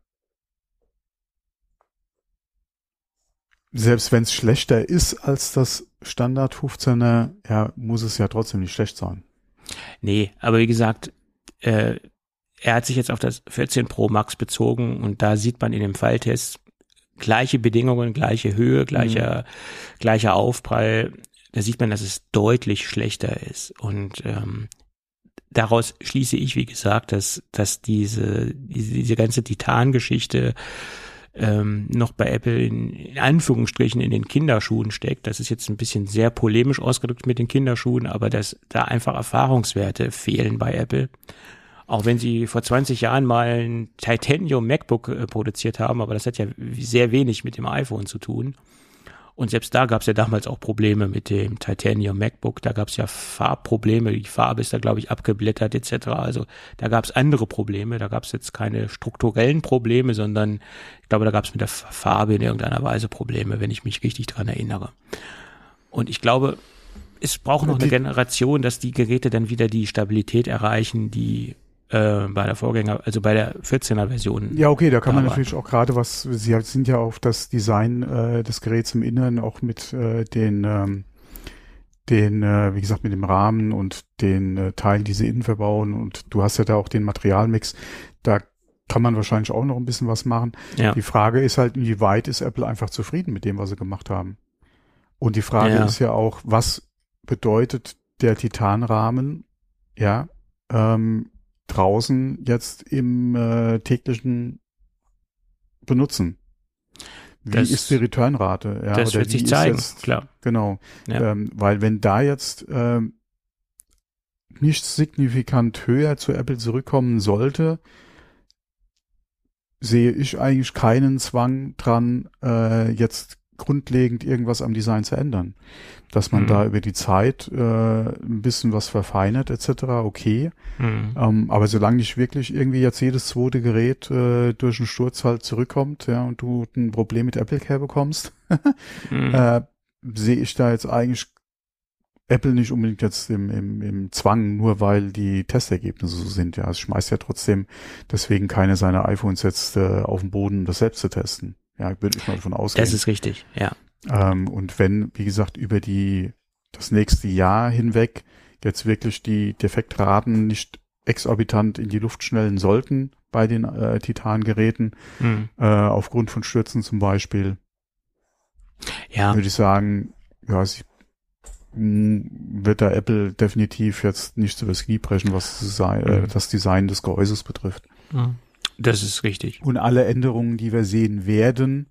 selbst wenn es schlechter ist als das Standard 15er, ja, muss es ja trotzdem nicht schlecht sein. Nee, aber wie gesagt, äh, er hat sich jetzt auf das 14 Pro Max bezogen und da sieht man in dem Falltest gleiche Bedingungen, gleiche Höhe, gleicher, mhm. gleicher Aufprall da sieht man, dass es deutlich schlechter ist. Und ähm, daraus schließe ich, wie gesagt, dass, dass diese, diese, diese ganze Titan-Geschichte ähm, noch bei Apple in, in Anführungsstrichen in den Kinderschuhen steckt. Das ist jetzt ein bisschen sehr polemisch ausgedrückt mit den Kinderschuhen, aber dass da einfach Erfahrungswerte fehlen bei Apple. Auch wenn sie vor 20 Jahren mal ein Titanium MacBook äh, produziert haben, aber das hat ja sehr wenig mit dem iPhone zu tun. Und selbst da gab es ja damals auch Probleme mit dem Titanium MacBook. Da gab es ja Farbprobleme. Die Farbe ist da, glaube ich, abgeblättert etc. Also da gab es andere Probleme. Da gab es jetzt keine strukturellen Probleme, sondern ich glaube, da gab es mit der Farbe in irgendeiner Weise Probleme, wenn ich mich richtig dran erinnere. Und ich glaube, es braucht noch eine Generation, dass die Geräte dann wieder die Stabilität erreichen, die äh, bei der Vorgänger, also bei der 14er Version. Ja, okay, da kann man natürlich auch gerade was, sie sind ja auf das Design äh, des Geräts im Inneren auch mit äh, den, ähm, den, äh, wie gesagt, mit dem Rahmen und den äh, Teilen, die sie innen verbauen und du hast ja da auch den Materialmix, da kann man wahrscheinlich auch noch ein bisschen was machen. Ja. Die Frage ist halt, inwieweit ist Apple einfach zufrieden mit dem, was sie gemacht haben? Und die Frage ja. ist ja auch, was bedeutet der Titanrahmen, ja, ähm, draußen jetzt im äh, täglichen Benutzen? Wie das, ist die Returnrate? Ja, das wird sich zeigen, jetzt, klar. Genau. Ja. Ähm, weil wenn da jetzt ähm, nicht signifikant höher zu Apple zurückkommen sollte, sehe ich eigentlich keinen Zwang dran, äh, jetzt grundlegend irgendwas am Design zu ändern. Dass man mhm. da über die Zeit äh, ein bisschen was verfeinert etc., okay. Mhm. Ähm, aber solange nicht wirklich irgendwie jetzt jedes zweite Gerät äh, durch einen Sturz halt zurückkommt, ja, und du ein Problem mit Apple Care bekommst, mhm. äh, sehe ich da jetzt eigentlich Apple nicht unbedingt jetzt im, im, im Zwang, nur weil die Testergebnisse so sind. Ja, es schmeißt ja trotzdem deswegen keine seiner iPhones jetzt äh, auf den Boden, um das selbst zu testen. Ja, würde ich mal davon ausgehen. Das ist richtig, ja. Ähm, und wenn, wie gesagt, über die das nächste Jahr hinweg jetzt wirklich die Defektraten nicht exorbitant in die Luft schnellen sollten bei den äh, Titan-Geräten, mhm. äh, aufgrund von Stürzen zum Beispiel, ja. würde ich sagen, ja, sie wird da Apple definitiv jetzt nicht übers Knie brechen, was das Design, äh, mhm. das Design des Gehäuses betrifft. Mhm. Das ist richtig. Und alle Änderungen, die wir sehen werden,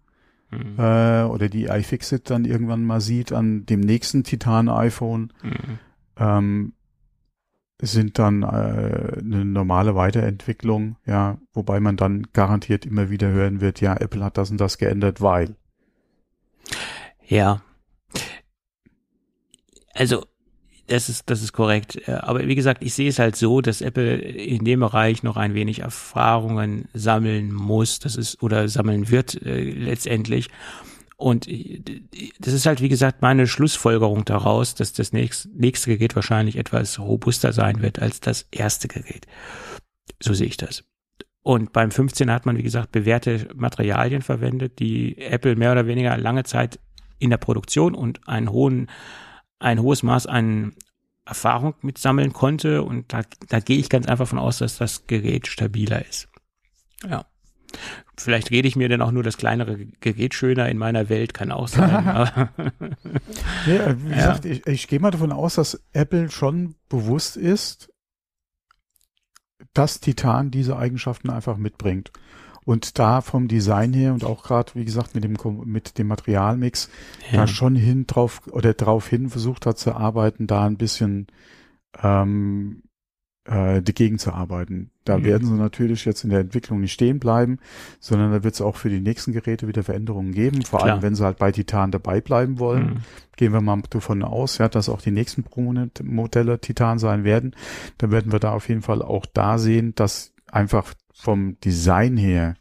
mhm. äh, oder die iFixit dann irgendwann mal sieht an dem nächsten Titan-iPhone, mhm. ähm, sind dann äh, eine normale Weiterentwicklung, ja, wobei man dann garantiert immer wieder hören wird, ja, Apple hat das und das geändert, weil. Ja. Also das ist, das ist korrekt. Äh, aber wie gesagt, ich sehe es halt so, dass Apple in dem Bereich noch ein wenig Erfahrungen sammeln muss, das ist, oder sammeln wird äh, letztendlich. Und äh, das ist halt, wie gesagt, meine Schlussfolgerung daraus, dass das nächste, nächste Gerät wahrscheinlich etwas robuster sein wird als das erste Gerät. So sehe ich das. Und beim 15 hat man, wie gesagt, bewährte Materialien verwendet, die Apple mehr oder weniger lange Zeit in der Produktion und einen hohen ein hohes Maß an Erfahrung mitsammeln konnte und da, da gehe ich ganz einfach von aus, dass das Gerät stabiler ist. Ja. Vielleicht rede ich mir dann auch nur das kleinere Gerät schöner in meiner Welt, kann auch sein. ja, wie gesagt, ich, ich gehe mal davon aus, dass Apple schon bewusst ist, dass Titan diese Eigenschaften einfach mitbringt und da vom Design her und auch gerade, wie gesagt, mit dem, mit dem Materialmix ja. da schon hin drauf oder drauf hin versucht hat zu arbeiten, da ein bisschen ähm, äh, dagegen zu arbeiten. Da mhm. werden sie natürlich jetzt in der Entwicklung nicht stehen bleiben, sondern da wird es auch für die nächsten Geräte wieder Veränderungen geben, vor Klar. allem wenn sie halt bei Titan dabei bleiben wollen. Mhm. Gehen wir mal davon aus, ja, dass auch die nächsten Pro-Modelle Titan sein werden. Dann werden wir da auf jeden Fall auch da sehen, dass einfach vom Design her,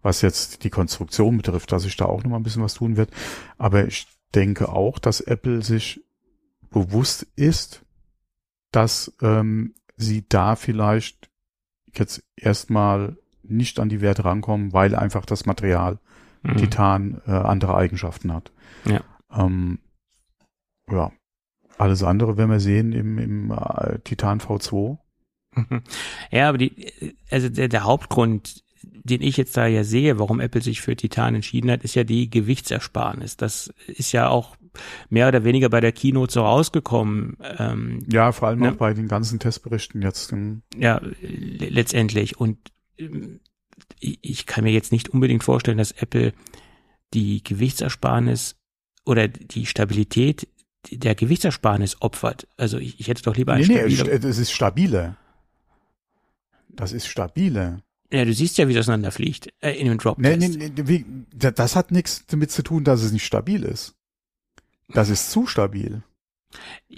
was jetzt die Konstruktion betrifft, dass sich da auch noch mal ein bisschen was tun wird. Aber ich denke auch, dass Apple sich bewusst ist, dass ähm, sie da vielleicht jetzt erstmal nicht an die Werte rankommen, weil einfach das Material mhm. Titan äh, andere Eigenschaften hat. Ja. Ähm, ja. Alles andere werden wir sehen im, im äh, Titan V2. Ja, aber die, also der, der Hauptgrund, den ich jetzt da ja sehe, warum Apple sich für Titan entschieden hat, ist ja die Gewichtsersparnis. Das ist ja auch mehr oder weniger bei der Keynote so rausgekommen. Ähm, ja, vor allem ne? auch bei den ganzen Testberichten jetzt. Ja, letztendlich. Und ähm, ich kann mir jetzt nicht unbedingt vorstellen, dass Apple die Gewichtsersparnis oder die Stabilität der Gewichtsersparnis opfert. Also ich, ich hätte doch lieber ein nee, nee, das ist stabile. Das ist stabile. Ja, du siehst ja, wie es auseinanderfliegt äh, in dem drop nee, nee, nee, wie, Das hat nichts damit zu tun, dass es nicht stabil ist. Das ist zu stabil.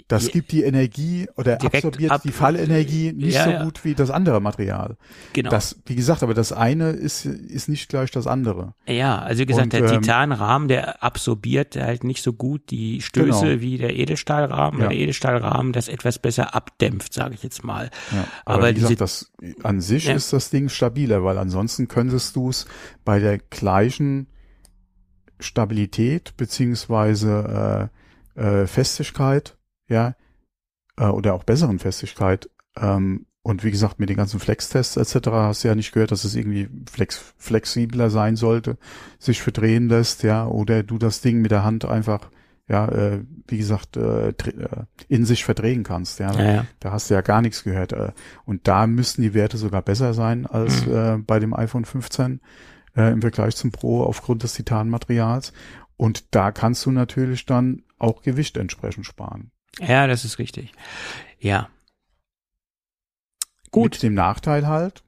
Das gibt die Energie oder absorbiert ab, die Fallenergie nicht ja, so gut wie das andere Material. Genau. Das, wie gesagt, aber das eine ist, ist nicht gleich das andere. Ja, also wie gesagt, Und, der ähm, Titanrahmen, der absorbiert halt nicht so gut die Stöße genau. wie der Edelstahlrahmen, ja. weil der Edelstahlrahmen das etwas besser abdämpft, sage ich jetzt mal. Ja, aber, aber wie diese, gesagt, das, an sich ist das Ding stabiler, weil ansonsten könntest du es bei der gleichen Stabilität beziehungsweise äh, äh, Festigkeit, ja, äh, oder auch besseren Festigkeit. Ähm, und wie gesagt, mit den ganzen Flex-Tests etc. hast du ja nicht gehört, dass es irgendwie flex flexibler sein sollte, sich verdrehen lässt, ja, oder du das Ding mit der Hand einfach, ja, äh, wie gesagt, äh, äh in sich verdrehen kannst, ja. ja, ja. Da hast du ja gar nichts gehört. Äh, und da müssten die Werte sogar besser sein als mhm. äh, bei dem iPhone 15 äh, im Vergleich zum Pro aufgrund des Titanmaterials. Und da kannst du natürlich dann auch Gewicht entsprechend sparen. Ja, das ist richtig. Ja. Gut. Mit dem Nachteil halt,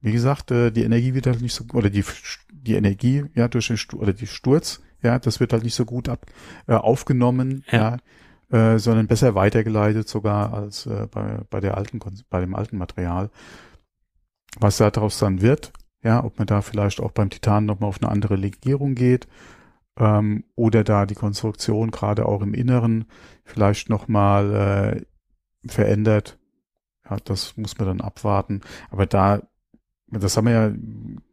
wie gesagt, äh, die Energie wird halt nicht so, oder die, die Energie, ja, durch den Sturz, oder die Sturz, ja, das wird halt nicht so gut ab, äh, aufgenommen, ja, ja äh, sondern besser weitergeleitet sogar als äh, bei, bei der alten, bei dem alten Material. Was daraus dann wird, ja, ob man da vielleicht auch beim Titan nochmal auf eine andere Legierung geht, ähm, oder da die Konstruktion gerade auch im Inneren vielleicht nochmal äh, verändert. Ja, das muss man dann abwarten. Aber da, das haben wir ja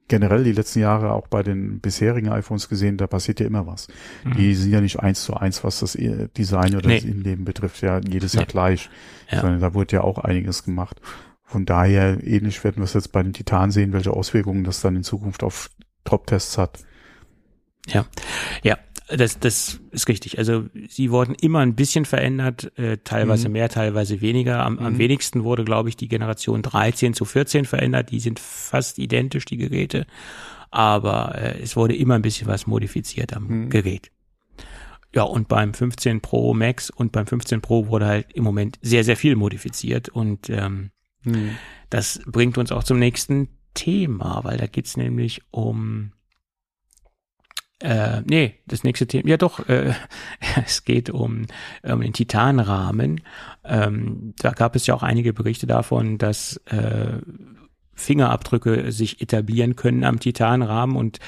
generell die letzten Jahre auch bei den bisherigen iPhones gesehen, da passiert ja immer was. Mhm. Die sind ja nicht eins zu eins, was das Design oder nee. das Innenleben betrifft, ja jedes nee. Jahr gleich, ja. sondern da wurde ja auch einiges gemacht. Von daher ähnlich werden wir es jetzt bei den Titan sehen, welche Auswirkungen das dann in Zukunft auf Top-Tests hat. Ja, ja, das, das ist richtig. Also sie wurden immer ein bisschen verändert, äh, teilweise mhm. mehr, teilweise weniger. Am, mhm. am wenigsten wurde, glaube ich, die Generation 13 zu 14 verändert. Die sind fast identisch, die Geräte. Aber äh, es wurde immer ein bisschen was modifiziert am mhm. Gerät. Ja, und beim 15 Pro Max und beim 15 Pro wurde halt im Moment sehr, sehr viel modifiziert. Und ähm, mhm. das bringt uns auch zum nächsten Thema, weil da geht's nämlich um äh, nee, das nächste Thema, ja doch, äh, es geht um, um den Titanrahmen. Ähm, da gab es ja auch einige Berichte davon, dass äh, Fingerabdrücke sich etablieren können am Titanrahmen und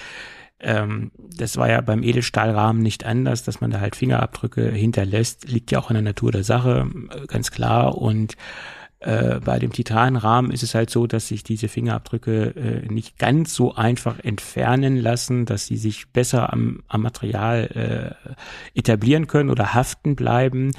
ähm, das war ja beim Edelstahlrahmen nicht anders, dass man da halt Fingerabdrücke hinterlässt, liegt ja auch in der Natur der Sache, ganz klar und äh, bei dem Titanrahmen ist es halt so, dass sich diese Fingerabdrücke äh, nicht ganz so einfach entfernen lassen, dass sie sich besser am, am Material äh, etablieren können oder haften bleiben,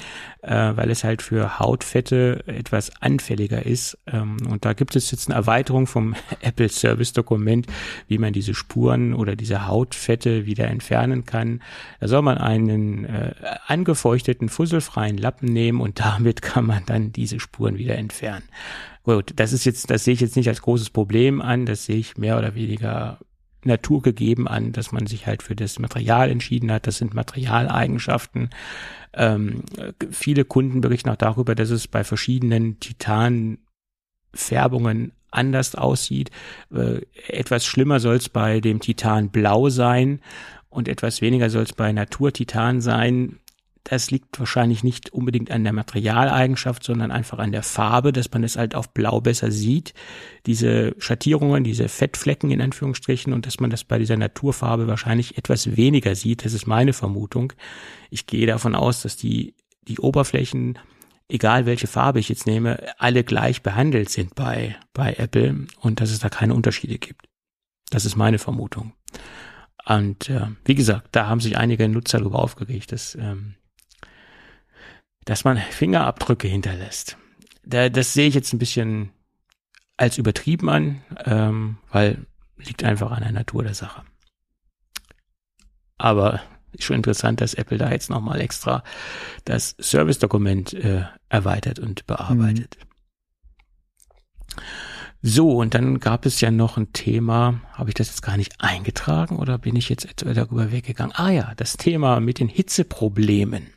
äh, weil es halt für Hautfette etwas anfälliger ist. Ähm, und da gibt es jetzt eine Erweiterung vom Apple Service Dokument, wie man diese Spuren oder diese Hautfette wieder entfernen kann. Da soll man einen äh, angefeuchteten, fusselfreien Lappen nehmen und damit kann man dann diese Spuren wieder entfernen entfernen. Gut, das ist jetzt, das sehe ich jetzt nicht als großes Problem an, das sehe ich mehr oder weniger naturgegeben an, dass man sich halt für das Material entschieden hat. Das sind Materialeigenschaften. Ähm, viele Kunden berichten auch darüber, dass es bei verschiedenen Titanfärbungen anders aussieht. Äh, etwas schlimmer soll es bei dem Titan blau sein und etwas weniger soll es bei Naturtitan sein. Das liegt wahrscheinlich nicht unbedingt an der Materialeigenschaft, sondern einfach an der Farbe, dass man es halt auf Blau besser sieht. Diese Schattierungen, diese Fettflecken in Anführungsstrichen und dass man das bei dieser Naturfarbe wahrscheinlich etwas weniger sieht. Das ist meine Vermutung. Ich gehe davon aus, dass die, die Oberflächen, egal welche Farbe ich jetzt nehme, alle gleich behandelt sind bei, bei Apple und dass es da keine Unterschiede gibt. Das ist meine Vermutung. Und äh, wie gesagt, da haben sich einige Nutzer darüber aufgeregt, dass ähm, dass man Fingerabdrücke hinterlässt. Da, das sehe ich jetzt ein bisschen als übertrieben an, ähm, weil liegt einfach an der Natur der Sache. Aber ist schon interessant, dass Apple da jetzt nochmal extra das Service-Dokument äh, erweitert und bearbeitet. Mhm. So, und dann gab es ja noch ein Thema, habe ich das jetzt gar nicht eingetragen oder bin ich jetzt darüber weggegangen? Ah ja, das Thema mit den Hitzeproblemen.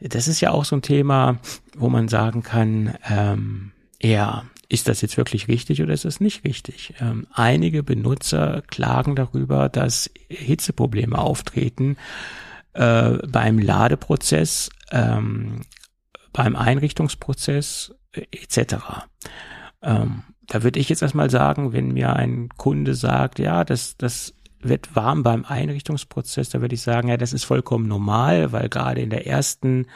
Das ist ja auch so ein Thema, wo man sagen kann, ähm, ja, ist das jetzt wirklich richtig oder ist das nicht richtig? Ähm, einige Benutzer klagen darüber, dass Hitzeprobleme auftreten äh, beim Ladeprozess, ähm, beim Einrichtungsprozess äh, etc. Ähm, da würde ich jetzt erstmal sagen, wenn mir ein Kunde sagt, ja, das, das wird warm beim Einrichtungsprozess, da würde ich sagen, ja, das ist vollkommen normal, weil gerade in der ersten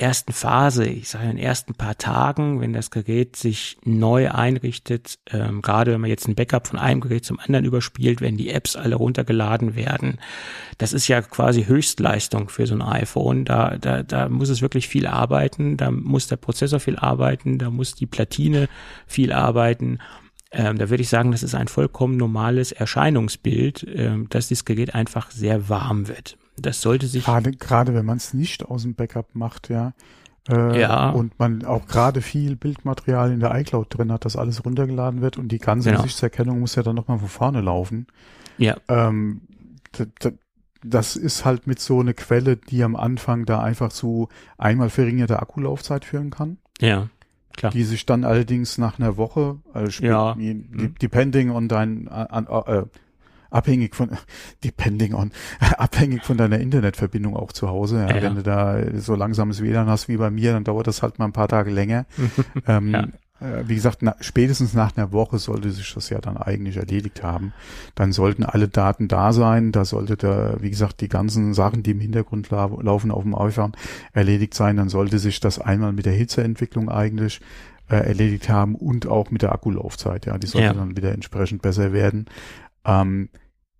ersten Phase, ich sage in den ersten paar Tagen, wenn das Gerät sich neu einrichtet, ähm, gerade wenn man jetzt ein Backup von einem Gerät zum anderen überspielt, wenn die Apps alle runtergeladen werden, das ist ja quasi Höchstleistung für so ein iPhone. Da, da, da muss es wirklich viel arbeiten, da muss der Prozessor viel arbeiten, da muss die Platine viel arbeiten. Ähm, da würde ich sagen, das ist ein vollkommen normales Erscheinungsbild, ähm, dass das Gerät einfach sehr warm wird. Das sollte sich. Gerade, gerade wenn man es nicht aus dem Backup macht, ja. Äh, ja. Und man auch gerade viel Bildmaterial in der iCloud drin hat, dass alles runtergeladen wird und die ganze genau. Gesichtserkennung muss ja dann nochmal von vorne laufen. Ja. Ähm, das ist halt mit so eine Quelle, die am Anfang da einfach zu einmal verringerter Akkulaufzeit führen kann. Ja. Klar. Die sich dann allerdings nach einer Woche, also ja. depending on dein, an, äh, abhängig von, depending on, abhängig von deiner Internetverbindung auch zu Hause. Ja. Ja, Wenn du da so langsames WLAN hast wie bei mir, dann dauert das halt mal ein paar Tage länger. ähm. Äh, wie gesagt, na, spätestens nach einer Woche sollte sich das ja dann eigentlich erledigt haben. Dann sollten alle Daten da sein. Da sollte da, wie gesagt, die ganzen Sachen, die im Hintergrund la laufen auf dem iPhone, erledigt sein. Dann sollte sich das einmal mit der Hitzeentwicklung eigentlich äh, erledigt haben und auch mit der Akkulaufzeit. Ja, die sollte ja. dann wieder entsprechend besser werden. Ähm,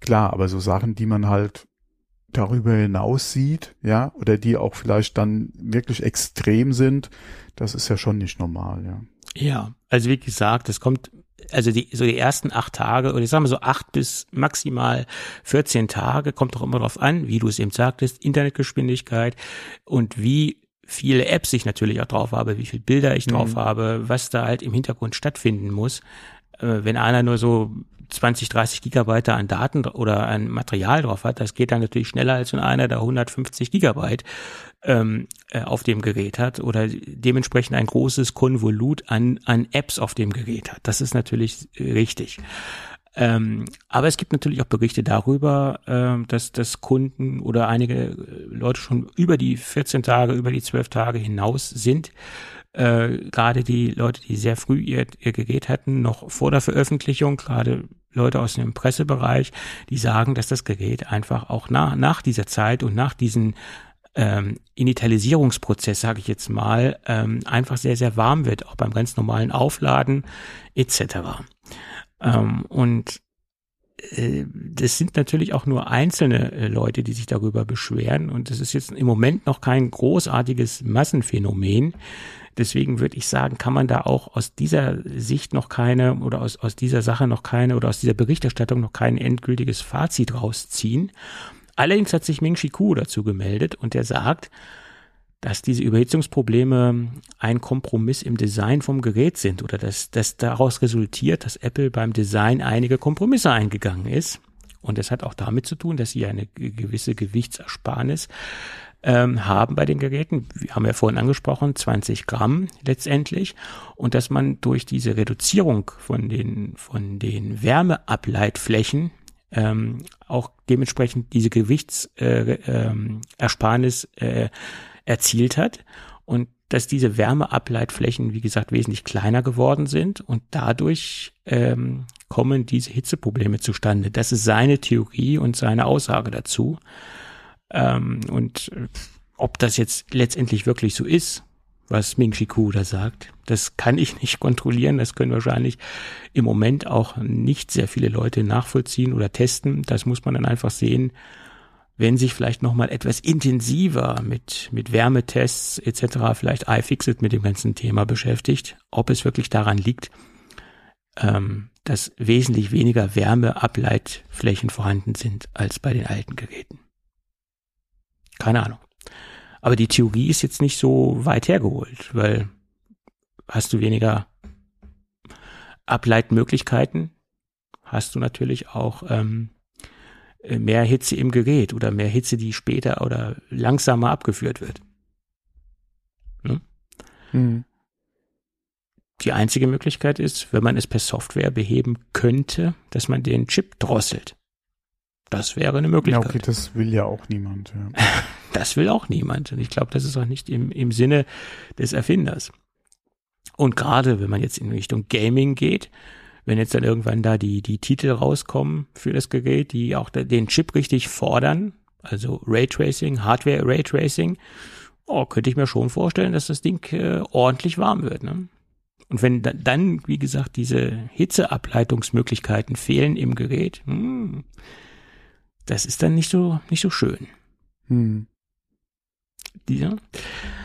klar, aber so Sachen, die man halt darüber hinaus sieht, ja, oder die auch vielleicht dann wirklich extrem sind, das ist ja schon nicht normal, ja. Ja, also wie gesagt, es kommt, also die, so die ersten acht Tage, oder ich sage mal so acht bis maximal 14 Tage, kommt doch immer drauf an, wie du es eben sagtest, Internetgeschwindigkeit und wie viele Apps ich natürlich auch drauf habe, wie viele Bilder ich drauf mhm. habe, was da halt im Hintergrund stattfinden muss. Äh, wenn einer nur so 20, 30 Gigabyte an Daten oder an Material drauf hat, das geht dann natürlich schneller als wenn einer da 150 Gigabyte ähm, äh, auf dem Gerät hat oder dementsprechend ein großes Konvolut an, an Apps auf dem Gerät hat. Das ist natürlich richtig. Ähm, aber es gibt natürlich auch Berichte darüber, äh, dass, dass Kunden oder einige Leute schon über die 14 Tage, über die 12 Tage hinaus sind äh, gerade die Leute, die sehr früh ihr, ihr Gerät hatten, noch vor der Veröffentlichung, gerade Leute aus dem Pressebereich, die sagen, dass das Gerät einfach auch nach, nach dieser Zeit und nach diesen ähm, Initialisierungsprozess, sage ich jetzt mal, ähm, einfach sehr, sehr warm wird, auch beim ganz normalen Aufladen etc. Ähm, und äh, das sind natürlich auch nur einzelne äh, Leute, die sich darüber beschweren und das ist jetzt im Moment noch kein großartiges Massenphänomen. Deswegen würde ich sagen, kann man da auch aus dieser Sicht noch keine oder aus, aus dieser Sache noch keine oder aus dieser Berichterstattung noch kein endgültiges Fazit rausziehen. Allerdings hat sich Ming Chi Ku dazu gemeldet und er sagt, dass diese Überhitzungsprobleme ein Kompromiss im Design vom Gerät sind oder dass, dass daraus resultiert, dass Apple beim Design einige Kompromisse eingegangen ist. Und das hat auch damit zu tun, dass sie eine gewisse Gewichtsersparnis ähm, haben bei den Geräten. Wir haben ja vorhin angesprochen, 20 Gramm letztendlich. Und dass man durch diese Reduzierung von den, von den Wärmeableitflächen ähm, auch dementsprechend diese Gewichtsersparnis äh, ähm, äh, erzielt hat und dass diese Wärmeableitflächen, wie gesagt, wesentlich kleiner geworden sind und dadurch ähm, kommen diese Hitzeprobleme zustande. Das ist seine Theorie und seine Aussage dazu. Ähm, und ob das jetzt letztendlich wirklich so ist, was Ming Chi da sagt, das kann ich nicht kontrollieren. Das können wahrscheinlich im Moment auch nicht sehr viele Leute nachvollziehen oder testen. Das muss man dann einfach sehen, wenn sich vielleicht noch mal etwas intensiver mit mit Wärmetests etc. vielleicht iFixit mit dem ganzen Thema beschäftigt, ob es wirklich daran liegt, ähm, dass wesentlich weniger Wärmeableitflächen vorhanden sind als bei den alten Geräten. Keine Ahnung. Aber die Theorie ist jetzt nicht so weit hergeholt, weil hast du weniger Ableitmöglichkeiten hast du natürlich auch ähm, mehr Hitze im Gerät oder mehr Hitze, die später oder langsamer abgeführt wird. Ne? Mhm. Die einzige Möglichkeit ist, wenn man es per Software beheben könnte, dass man den Chip drosselt. Das wäre eine Möglichkeit. Ja, okay, das will ja auch niemand. Ja. Das will auch niemand. Und ich glaube, das ist auch nicht im, im Sinne des Erfinders. Und gerade wenn man jetzt in Richtung Gaming geht, wenn jetzt dann irgendwann da die, die Titel rauskommen für das Gerät, die auch den Chip richtig fordern, also Raytracing, Hardware Raytracing, oh, könnte ich mir schon vorstellen, dass das Ding äh, ordentlich warm wird. Ne? Und wenn da, dann, wie gesagt, diese Hitzeableitungsmöglichkeiten fehlen im Gerät, hm, das ist dann nicht so, nicht so schön. Hm. Ja.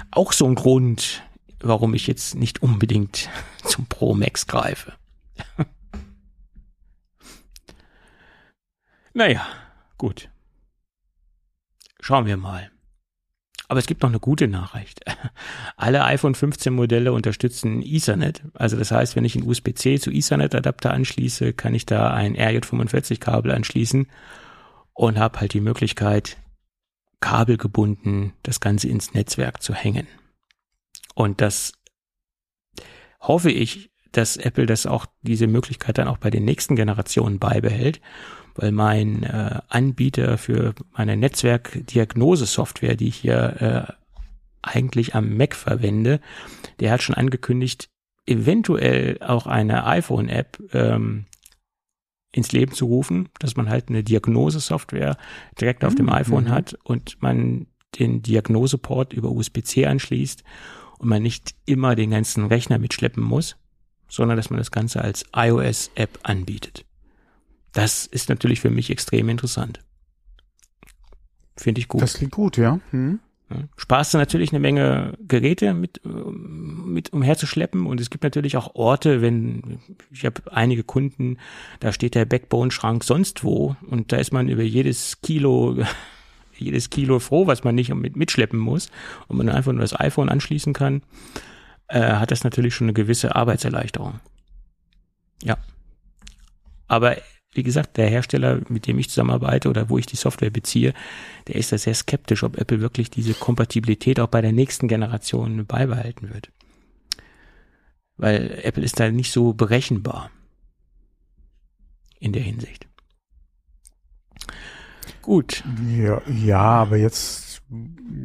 Auch so ein Grund, warum ich jetzt nicht unbedingt zum Pro Max greife. naja, gut. Schauen wir mal. Aber es gibt noch eine gute Nachricht. Alle iPhone 15 Modelle unterstützen Ethernet. Also das heißt, wenn ich einen USB-C zu Ethernet Adapter anschließe, kann ich da ein RJ45 Kabel anschließen und habe halt die Möglichkeit, kabelgebunden das Ganze ins Netzwerk zu hängen. Und das hoffe ich, dass Apple das auch, diese Möglichkeit dann auch bei den nächsten Generationen beibehält, weil mein äh, Anbieter für meine Netzwerkdiagnose-Software, die ich hier äh, eigentlich am Mac verwende, der hat schon angekündigt, eventuell auch eine iPhone-App ähm, ins Leben zu rufen, dass man halt eine Diagnosesoftware direkt auf dem mhm. iPhone mhm. hat und man den Diagnoseport über USB-C anschließt und man nicht immer den ganzen Rechner mitschleppen muss, sondern dass man das Ganze als iOS-App anbietet. Das ist natürlich für mich extrem interessant. Finde ich gut. Das klingt gut, ja. Hm. Sparst du natürlich eine Menge Geräte mit, mit umherzuschleppen und es gibt natürlich auch Orte, wenn ich habe einige Kunden, da steht der Backbone-Schrank sonst wo und da ist man über jedes Kilo jedes Kilo froh, was man nicht mit, mitschleppen muss und man einfach nur das iPhone anschließen kann, äh, hat das natürlich schon eine gewisse Arbeitserleichterung. Ja. Aber wie gesagt, der Hersteller, mit dem ich zusammenarbeite oder wo ich die Software beziehe, der ist da sehr skeptisch, ob Apple wirklich diese Kompatibilität auch bei der nächsten Generation beibehalten wird. Weil Apple ist da nicht so berechenbar in der Hinsicht. Gut. Ja, ja, aber jetzt,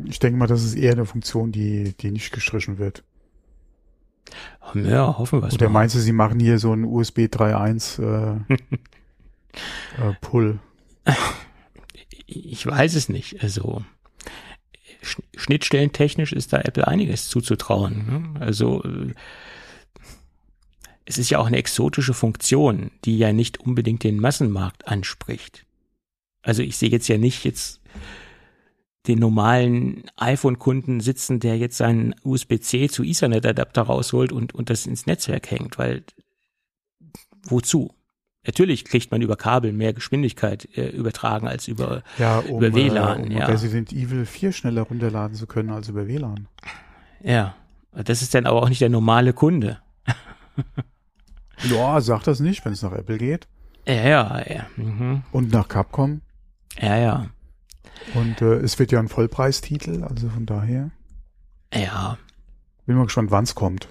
ich denke mal, das ist eher eine Funktion, die, die nicht gestrichen wird. Ja, hoffen wir es Oder meinst du, sie machen hier so ein USB 3.1 äh, äh, Pull? Ich weiß es nicht. Also Schnittstellentechnisch ist da Apple einiges zuzutrauen. Ne? Also äh, es ist ja auch eine exotische Funktion, die ja nicht unbedingt den Massenmarkt anspricht. Also ich sehe jetzt ja nicht jetzt den normalen iPhone-Kunden sitzen, der jetzt seinen USB-C zu Ethernet-Adapter rausholt und, und das ins Netzwerk hängt, weil wozu? Natürlich kriegt man über Kabel mehr Geschwindigkeit äh, übertragen als über, ja, um, über WLAN. Äh, um ja. Resident Evil 4 schneller runterladen zu können als über WLAN. Ja, das ist dann aber auch nicht der normale Kunde. ja, sag das nicht, wenn es nach Apple geht. Ja, ja, ja. Mhm. Und nach Capcom. Ja, ja. Und äh, es wird ja ein Vollpreistitel, also von daher. Ja. Bin mal gespannt, wann es kommt.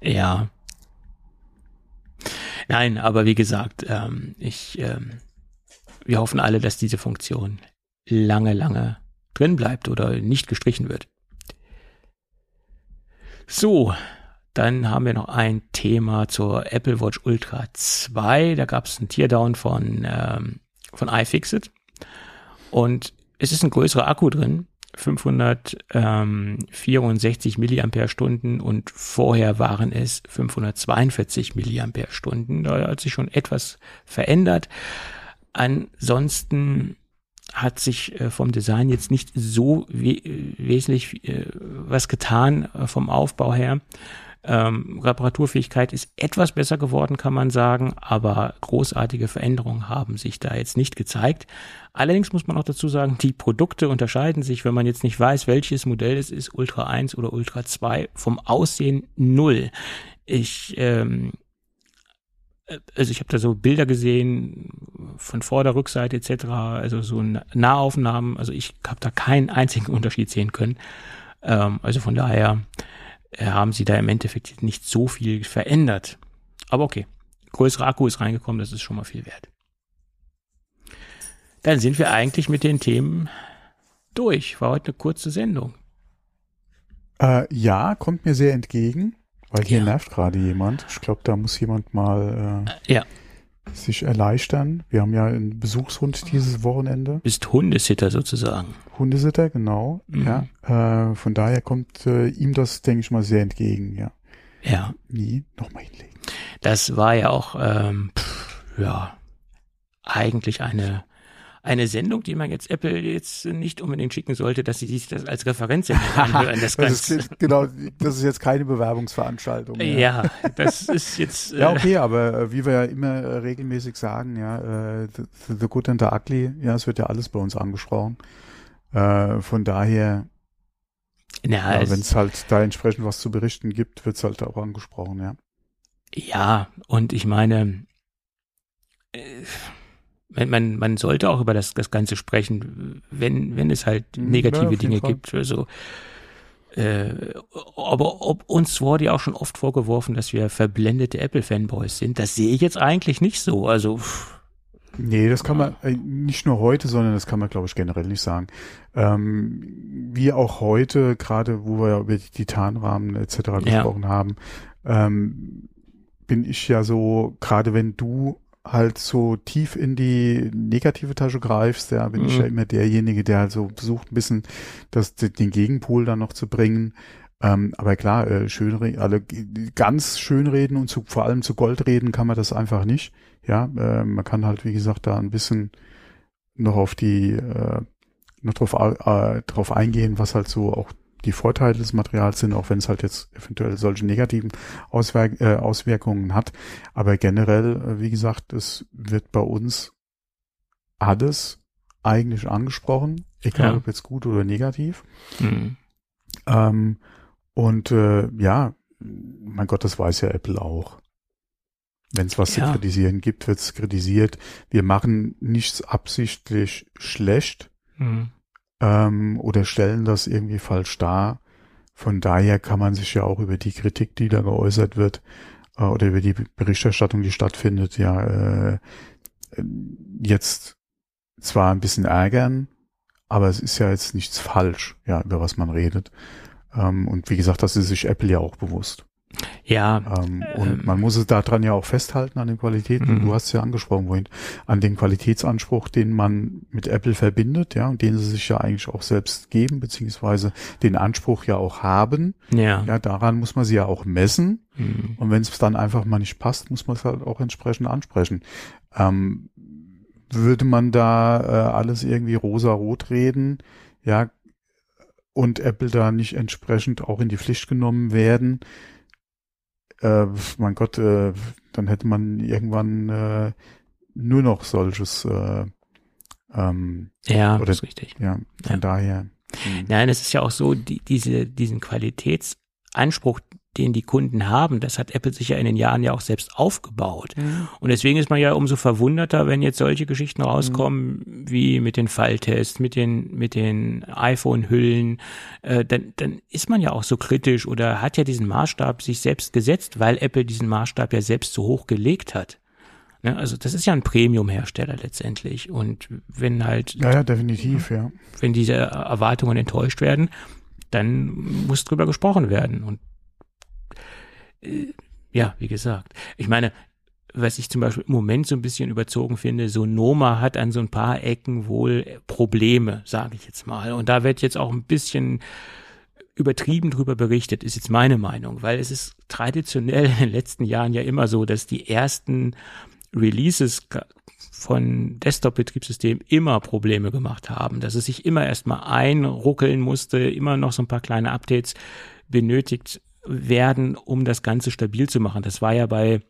Ja. Nein, aber wie gesagt, ähm, ich, ähm, wir hoffen alle, dass diese Funktion lange, lange drin bleibt oder nicht gestrichen wird. So, dann haben wir noch ein Thema zur Apple Watch Ultra 2. Da gab es einen Teardown von, ähm, von iFixit. Und es ist ein größerer Akku drin. 564 Milliampere-Stunden und vorher waren es 542 Milliampere-Stunden. Da hat sich schon etwas verändert. Ansonsten hat sich äh, vom Design jetzt nicht so we wesentlich äh, was getan äh, vom Aufbau her. Ähm, Reparaturfähigkeit ist etwas besser geworden, kann man sagen, aber großartige Veränderungen haben sich da jetzt nicht gezeigt. Allerdings muss man auch dazu sagen, die Produkte unterscheiden sich, wenn man jetzt nicht weiß, welches Modell es ist, Ultra 1 oder Ultra 2, vom Aussehen null. Ich, ähm, äh, also ich habe da so Bilder gesehen von Vorder-, Rückseite etc., also so Nahaufnahmen. Also ich habe da keinen einzigen Unterschied sehen können. Ähm, also von daher haben sie da im Endeffekt nicht so viel verändert. Aber okay, größere Akku ist reingekommen, das ist schon mal viel wert. Dann sind wir eigentlich mit den Themen durch. War heute eine kurze Sendung. Äh, ja, kommt mir sehr entgegen, weil hier ja. nervt gerade jemand. Ich glaube, da muss jemand mal äh, ja. Sich erleichtern. Wir haben ja einen Besuchshund dieses Wochenende. Bist Hundesitter sozusagen. Hundesitter, genau. Mhm. Ja. Äh, von daher kommt äh, ihm das, denke ich mal, sehr entgegen, ja. Ja. Nie nochmal hinlegen. Das war ja auch, ähm, pff, ja, eigentlich eine eine Sendung, die man jetzt Apple jetzt nicht unbedingt schicken sollte, dass sie sich das als Referenzsendung anhören. Das, das ist, genau, das ist jetzt keine Bewerbungsveranstaltung. Ja, ja das ist jetzt. Äh ja, okay, aber äh, wie wir ja immer äh, regelmäßig sagen, ja, äh, the, the good and the ugly, ja, es wird ja alles bei uns angesprochen. Äh, von daher, ja, ja, wenn es halt da entsprechend was zu berichten gibt, wird es halt auch angesprochen, ja. Ja, und ich meine, äh, man, man, man sollte auch über das, das Ganze sprechen, wenn, wenn es halt negative ja, Dinge Fall. gibt. Also, äh, aber ob uns wurde ja auch schon oft vorgeworfen, dass wir verblendete Apple-Fanboys sind. Das sehe ich jetzt eigentlich nicht so. Also Nee, das kann man äh, nicht nur heute, sondern das kann man, glaube ich, generell nicht sagen. Ähm, wie auch heute, gerade wo wir ja über die Titanrahmen etc. gesprochen ja. haben, ähm, bin ich ja so, gerade wenn du halt so tief in die negative Tasche greifst, ja, bin mhm. ich ja immer derjenige, der halt so versucht, ein bisschen das, den Gegenpol dann noch zu bringen. Ähm, aber klar, äh, schön, alle ganz schön reden und zu, vor allem zu Gold reden kann man das einfach nicht. Ja, äh, man kann halt, wie gesagt, da ein bisschen noch auf die, äh, noch drauf, äh, drauf eingehen, was halt so auch die Vorteile des Materials sind, auch wenn es halt jetzt eventuell solche negativen Auswirk äh, Auswirkungen hat. Aber generell, äh, wie gesagt, es wird bei uns alles eigentlich angesprochen, egal ja. ob jetzt gut oder negativ. Mhm. Ähm, und äh, ja, mein Gott, das weiß ja Apple auch. Wenn es was ja. zu kritisieren gibt, wird es kritisiert. Wir machen nichts absichtlich schlecht. Mhm ähm, oder stellen das irgendwie falsch dar. Von daher kann man sich ja auch über die Kritik, die da geäußert wird, äh, oder über die Berichterstattung, die stattfindet, ja äh, jetzt zwar ein bisschen ärgern, aber es ist ja jetzt nichts falsch, ja, über was man redet. Ähm, und wie gesagt, das ist sich Apple ja auch bewusst. Ja. Ähm, und ähm, man muss es daran ja auch festhalten an den Qualitäten. Mhm. Du hast es ja angesprochen vorhin, an den Qualitätsanspruch, den man mit Apple verbindet, ja, und den sie sich ja eigentlich auch selbst geben, beziehungsweise den Anspruch ja auch haben. Ja. Ja, daran muss man sie ja auch messen. Mhm. Und wenn es dann einfach mal nicht passt, muss man es halt auch entsprechend ansprechen. Ähm, würde man da äh, alles irgendwie rosa-rot reden, ja, und Apple da nicht entsprechend auch in die Pflicht genommen werden, äh, mein Gott, äh, dann hätte man irgendwann äh, nur noch solches äh, ähm, ja, oder, ist richtig. Ja, von ja. daher. Mh. Nein, es ist ja auch so, die, diese, diesen Qualitätsanspruch, den die Kunden haben, das hat Apple sich ja in den Jahren ja auch selbst aufgebaut. Mhm. Und deswegen ist man ja umso verwunderter, wenn jetzt solche Geschichten rauskommen, mhm. wie mit den Falltests, mit den, mit den iPhone-Hüllen, äh, dann, dann ist man ja auch so kritisch oder hat ja diesen Maßstab sich selbst gesetzt, weil Apple diesen Maßstab ja selbst so hoch gelegt hat. Ne? Also das ist ja ein Premium-Hersteller letztendlich. Und wenn halt. Ja, ja, definitiv, ja. Wenn diese Erwartungen enttäuscht werden, dann muss drüber gesprochen werden. Und ja, wie gesagt. Ich meine, was ich zum Beispiel im Moment so ein bisschen überzogen finde, so Noma hat an so ein paar Ecken wohl Probleme, sage ich jetzt mal. Und da wird jetzt auch ein bisschen übertrieben drüber berichtet, ist jetzt meine Meinung, weil es ist traditionell in den letzten Jahren ja immer so, dass die ersten Releases von Desktop-Betriebssystemen immer Probleme gemacht haben, dass es sich immer erstmal einruckeln musste, immer noch so ein paar kleine Updates benötigt werden, um das Ganze stabil zu machen. Das war ja bei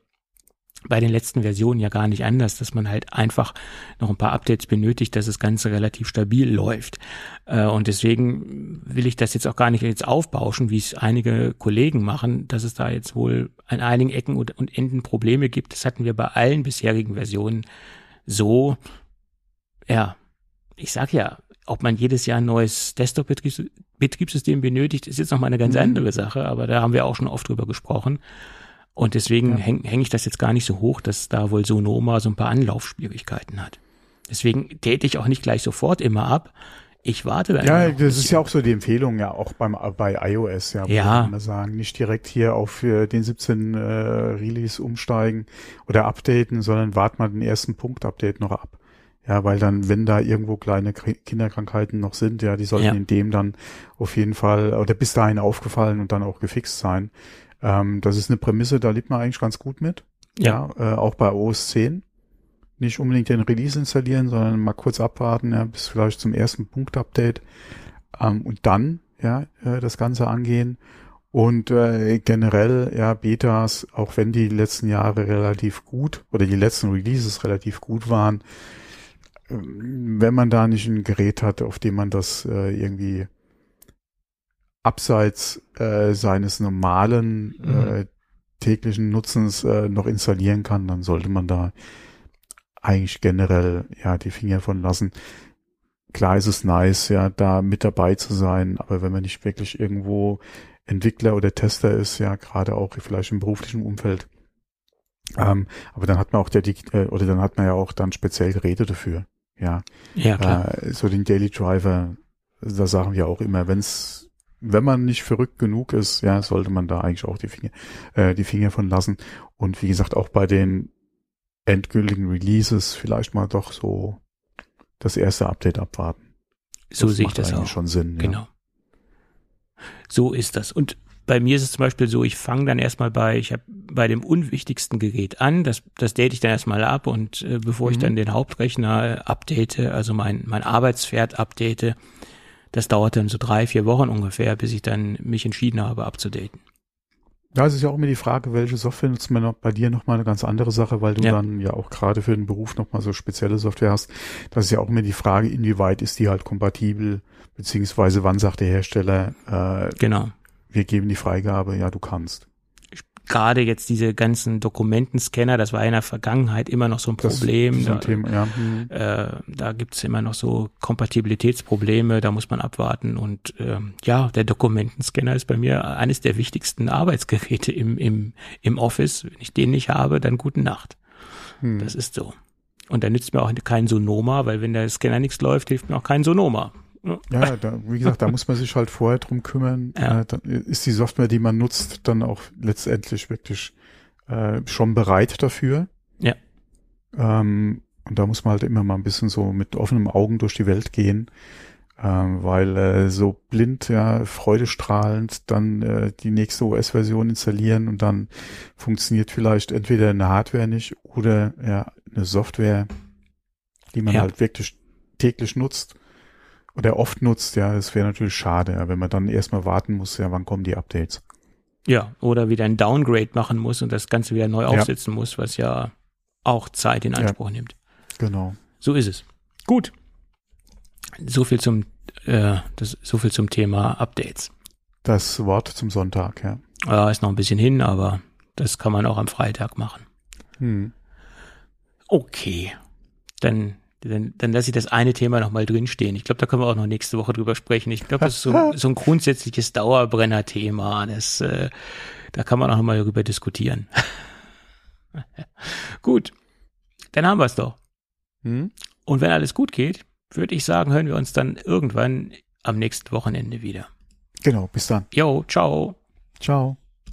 bei den letzten Versionen ja gar nicht anders, dass man halt einfach noch ein paar Updates benötigt, dass das Ganze relativ stabil läuft. Äh, und deswegen will ich das jetzt auch gar nicht jetzt aufbauschen, wie es einige Kollegen machen, dass es da jetzt wohl an einigen Ecken und Enden Probleme gibt. Das hatten wir bei allen bisherigen Versionen so. Ja, ich sag ja, ob man jedes Jahr ein neues Desktop-Betriebssystem benötigt, ist jetzt noch mal eine ganz mhm. andere Sache, aber da haben wir auch schon oft drüber gesprochen. Und deswegen ja. hänge häng ich das jetzt gar nicht so hoch, dass da wohl Sonoma so ein paar Anlaufschwierigkeiten hat. Deswegen täte ich auch nicht gleich sofort immer ab. Ich warte dann. Ja, das ist ja auch so die Empfehlung, ja, auch beim, bei iOS, ja, ja. man sagen, nicht direkt hier auf äh, den 17 äh, Release umsteigen oder updaten, sondern wart mal den ersten Punkt-Update noch ab. Ja, weil dann, wenn da irgendwo kleine Kinderkrankheiten noch sind, ja, die sollten ja. in dem dann auf jeden Fall oder bis dahin aufgefallen und dann auch gefixt sein. Ähm, das ist eine Prämisse, da lebt man eigentlich ganz gut mit. Ja. ja äh, auch bei OS 10. Nicht unbedingt den Release installieren, sondern mal kurz abwarten, ja, bis vielleicht zum ersten Punkt-Update. Ähm, und dann, ja, äh, das Ganze angehen. Und äh, generell, ja, Betas, auch wenn die letzten Jahre relativ gut oder die letzten Releases relativ gut waren, wenn man da nicht ein Gerät hat, auf dem man das äh, irgendwie abseits äh, seines normalen mhm. äh, täglichen Nutzens äh, noch installieren kann, dann sollte man da eigentlich generell ja die Finger von lassen. Klar ist es nice, ja, da mit dabei zu sein, aber wenn man nicht wirklich irgendwo Entwickler oder Tester ist, ja, gerade auch vielleicht im beruflichen Umfeld, ähm, aber dann hat man auch der äh, oder dann hat man ja auch dann speziell Geräte dafür, ja. Ja, klar. Äh, so den Daily Driver, da sagen wir auch immer, wenn es wenn man nicht verrückt genug ist, ja, sollte man da eigentlich auch die Finger, äh, die Finger von lassen. Und wie gesagt, auch bei den endgültigen Releases vielleicht mal doch so das erste Update abwarten. So das sehe ich das auch. schon Sinn. Genau. Ja. So ist das. Und bei mir ist es zum Beispiel so, ich fange dann erstmal bei, ich habe bei dem unwichtigsten Gerät an, das, das date ich dann erstmal ab und äh, bevor mhm. ich dann den Hauptrechner update, also mein, mein Arbeitspferd update, das dauerte dann so drei, vier Wochen ungefähr, bis ich dann mich entschieden habe, abzudaten. Ja, es ist ja auch immer die Frage, welche Software nutzt man noch bei dir nochmal eine ganz andere Sache, weil du ja. dann ja auch gerade für den Beruf nochmal so spezielle Software hast. Das ist ja auch immer die Frage, inwieweit ist die halt kompatibel, beziehungsweise wann sagt der Hersteller, äh, genau. Wir geben die Freigabe, ja, du kannst gerade jetzt diese ganzen Dokumentenscanner, das war in der Vergangenheit immer noch so ein Problem. Das ein Thema, ja. Mhm. Äh, da gibt's immer noch so Kompatibilitätsprobleme, da muss man abwarten. Und äh, ja, der Dokumentenscanner ist bei mir eines der wichtigsten Arbeitsgeräte im, im, im Office. Wenn ich den nicht habe, dann gute Nacht. Mhm. Das ist so. Und da nützt mir auch kein Sonoma, weil wenn der Scanner nichts läuft, hilft mir auch kein Sonoma. Ja, da, wie gesagt, da muss man sich halt vorher drum kümmern. Ja. Äh, dann ist die Software, die man nutzt, dann auch letztendlich wirklich äh, schon bereit dafür. Ja. Ähm, und da muss man halt immer mal ein bisschen so mit offenen Augen durch die Welt gehen, ähm, weil äh, so blind, ja, freudestrahlend dann äh, die nächste OS-Version installieren und dann funktioniert vielleicht entweder eine Hardware nicht oder ja eine Software, die man ja. halt wirklich täglich nutzt oder oft nutzt, ja, es wäre natürlich schade, wenn man dann erstmal warten muss, ja, wann kommen die Updates. Ja, oder wieder ein Downgrade machen muss und das Ganze wieder neu ja. aufsetzen muss, was ja auch Zeit in Anspruch ja, nimmt. Genau. So ist es. Gut. So viel zum, äh, das, so viel zum Thema Updates. Das Wort zum Sonntag, ja. Ja, ist noch ein bisschen hin, aber das kann man auch am Freitag machen. Hm. Okay. Dann dann, dann lasse ich das eine Thema nochmal drinstehen. Ich glaube, da können wir auch noch nächste Woche drüber sprechen. Ich glaube, das ist so, so ein grundsätzliches Dauerbrenner-Thema. Das, äh, da kann man auch nochmal darüber diskutieren. gut, dann haben wir es doch. Hm? Und wenn alles gut geht, würde ich sagen, hören wir uns dann irgendwann am nächsten Wochenende wieder. Genau, bis dann. Jo, ciao. Ciao.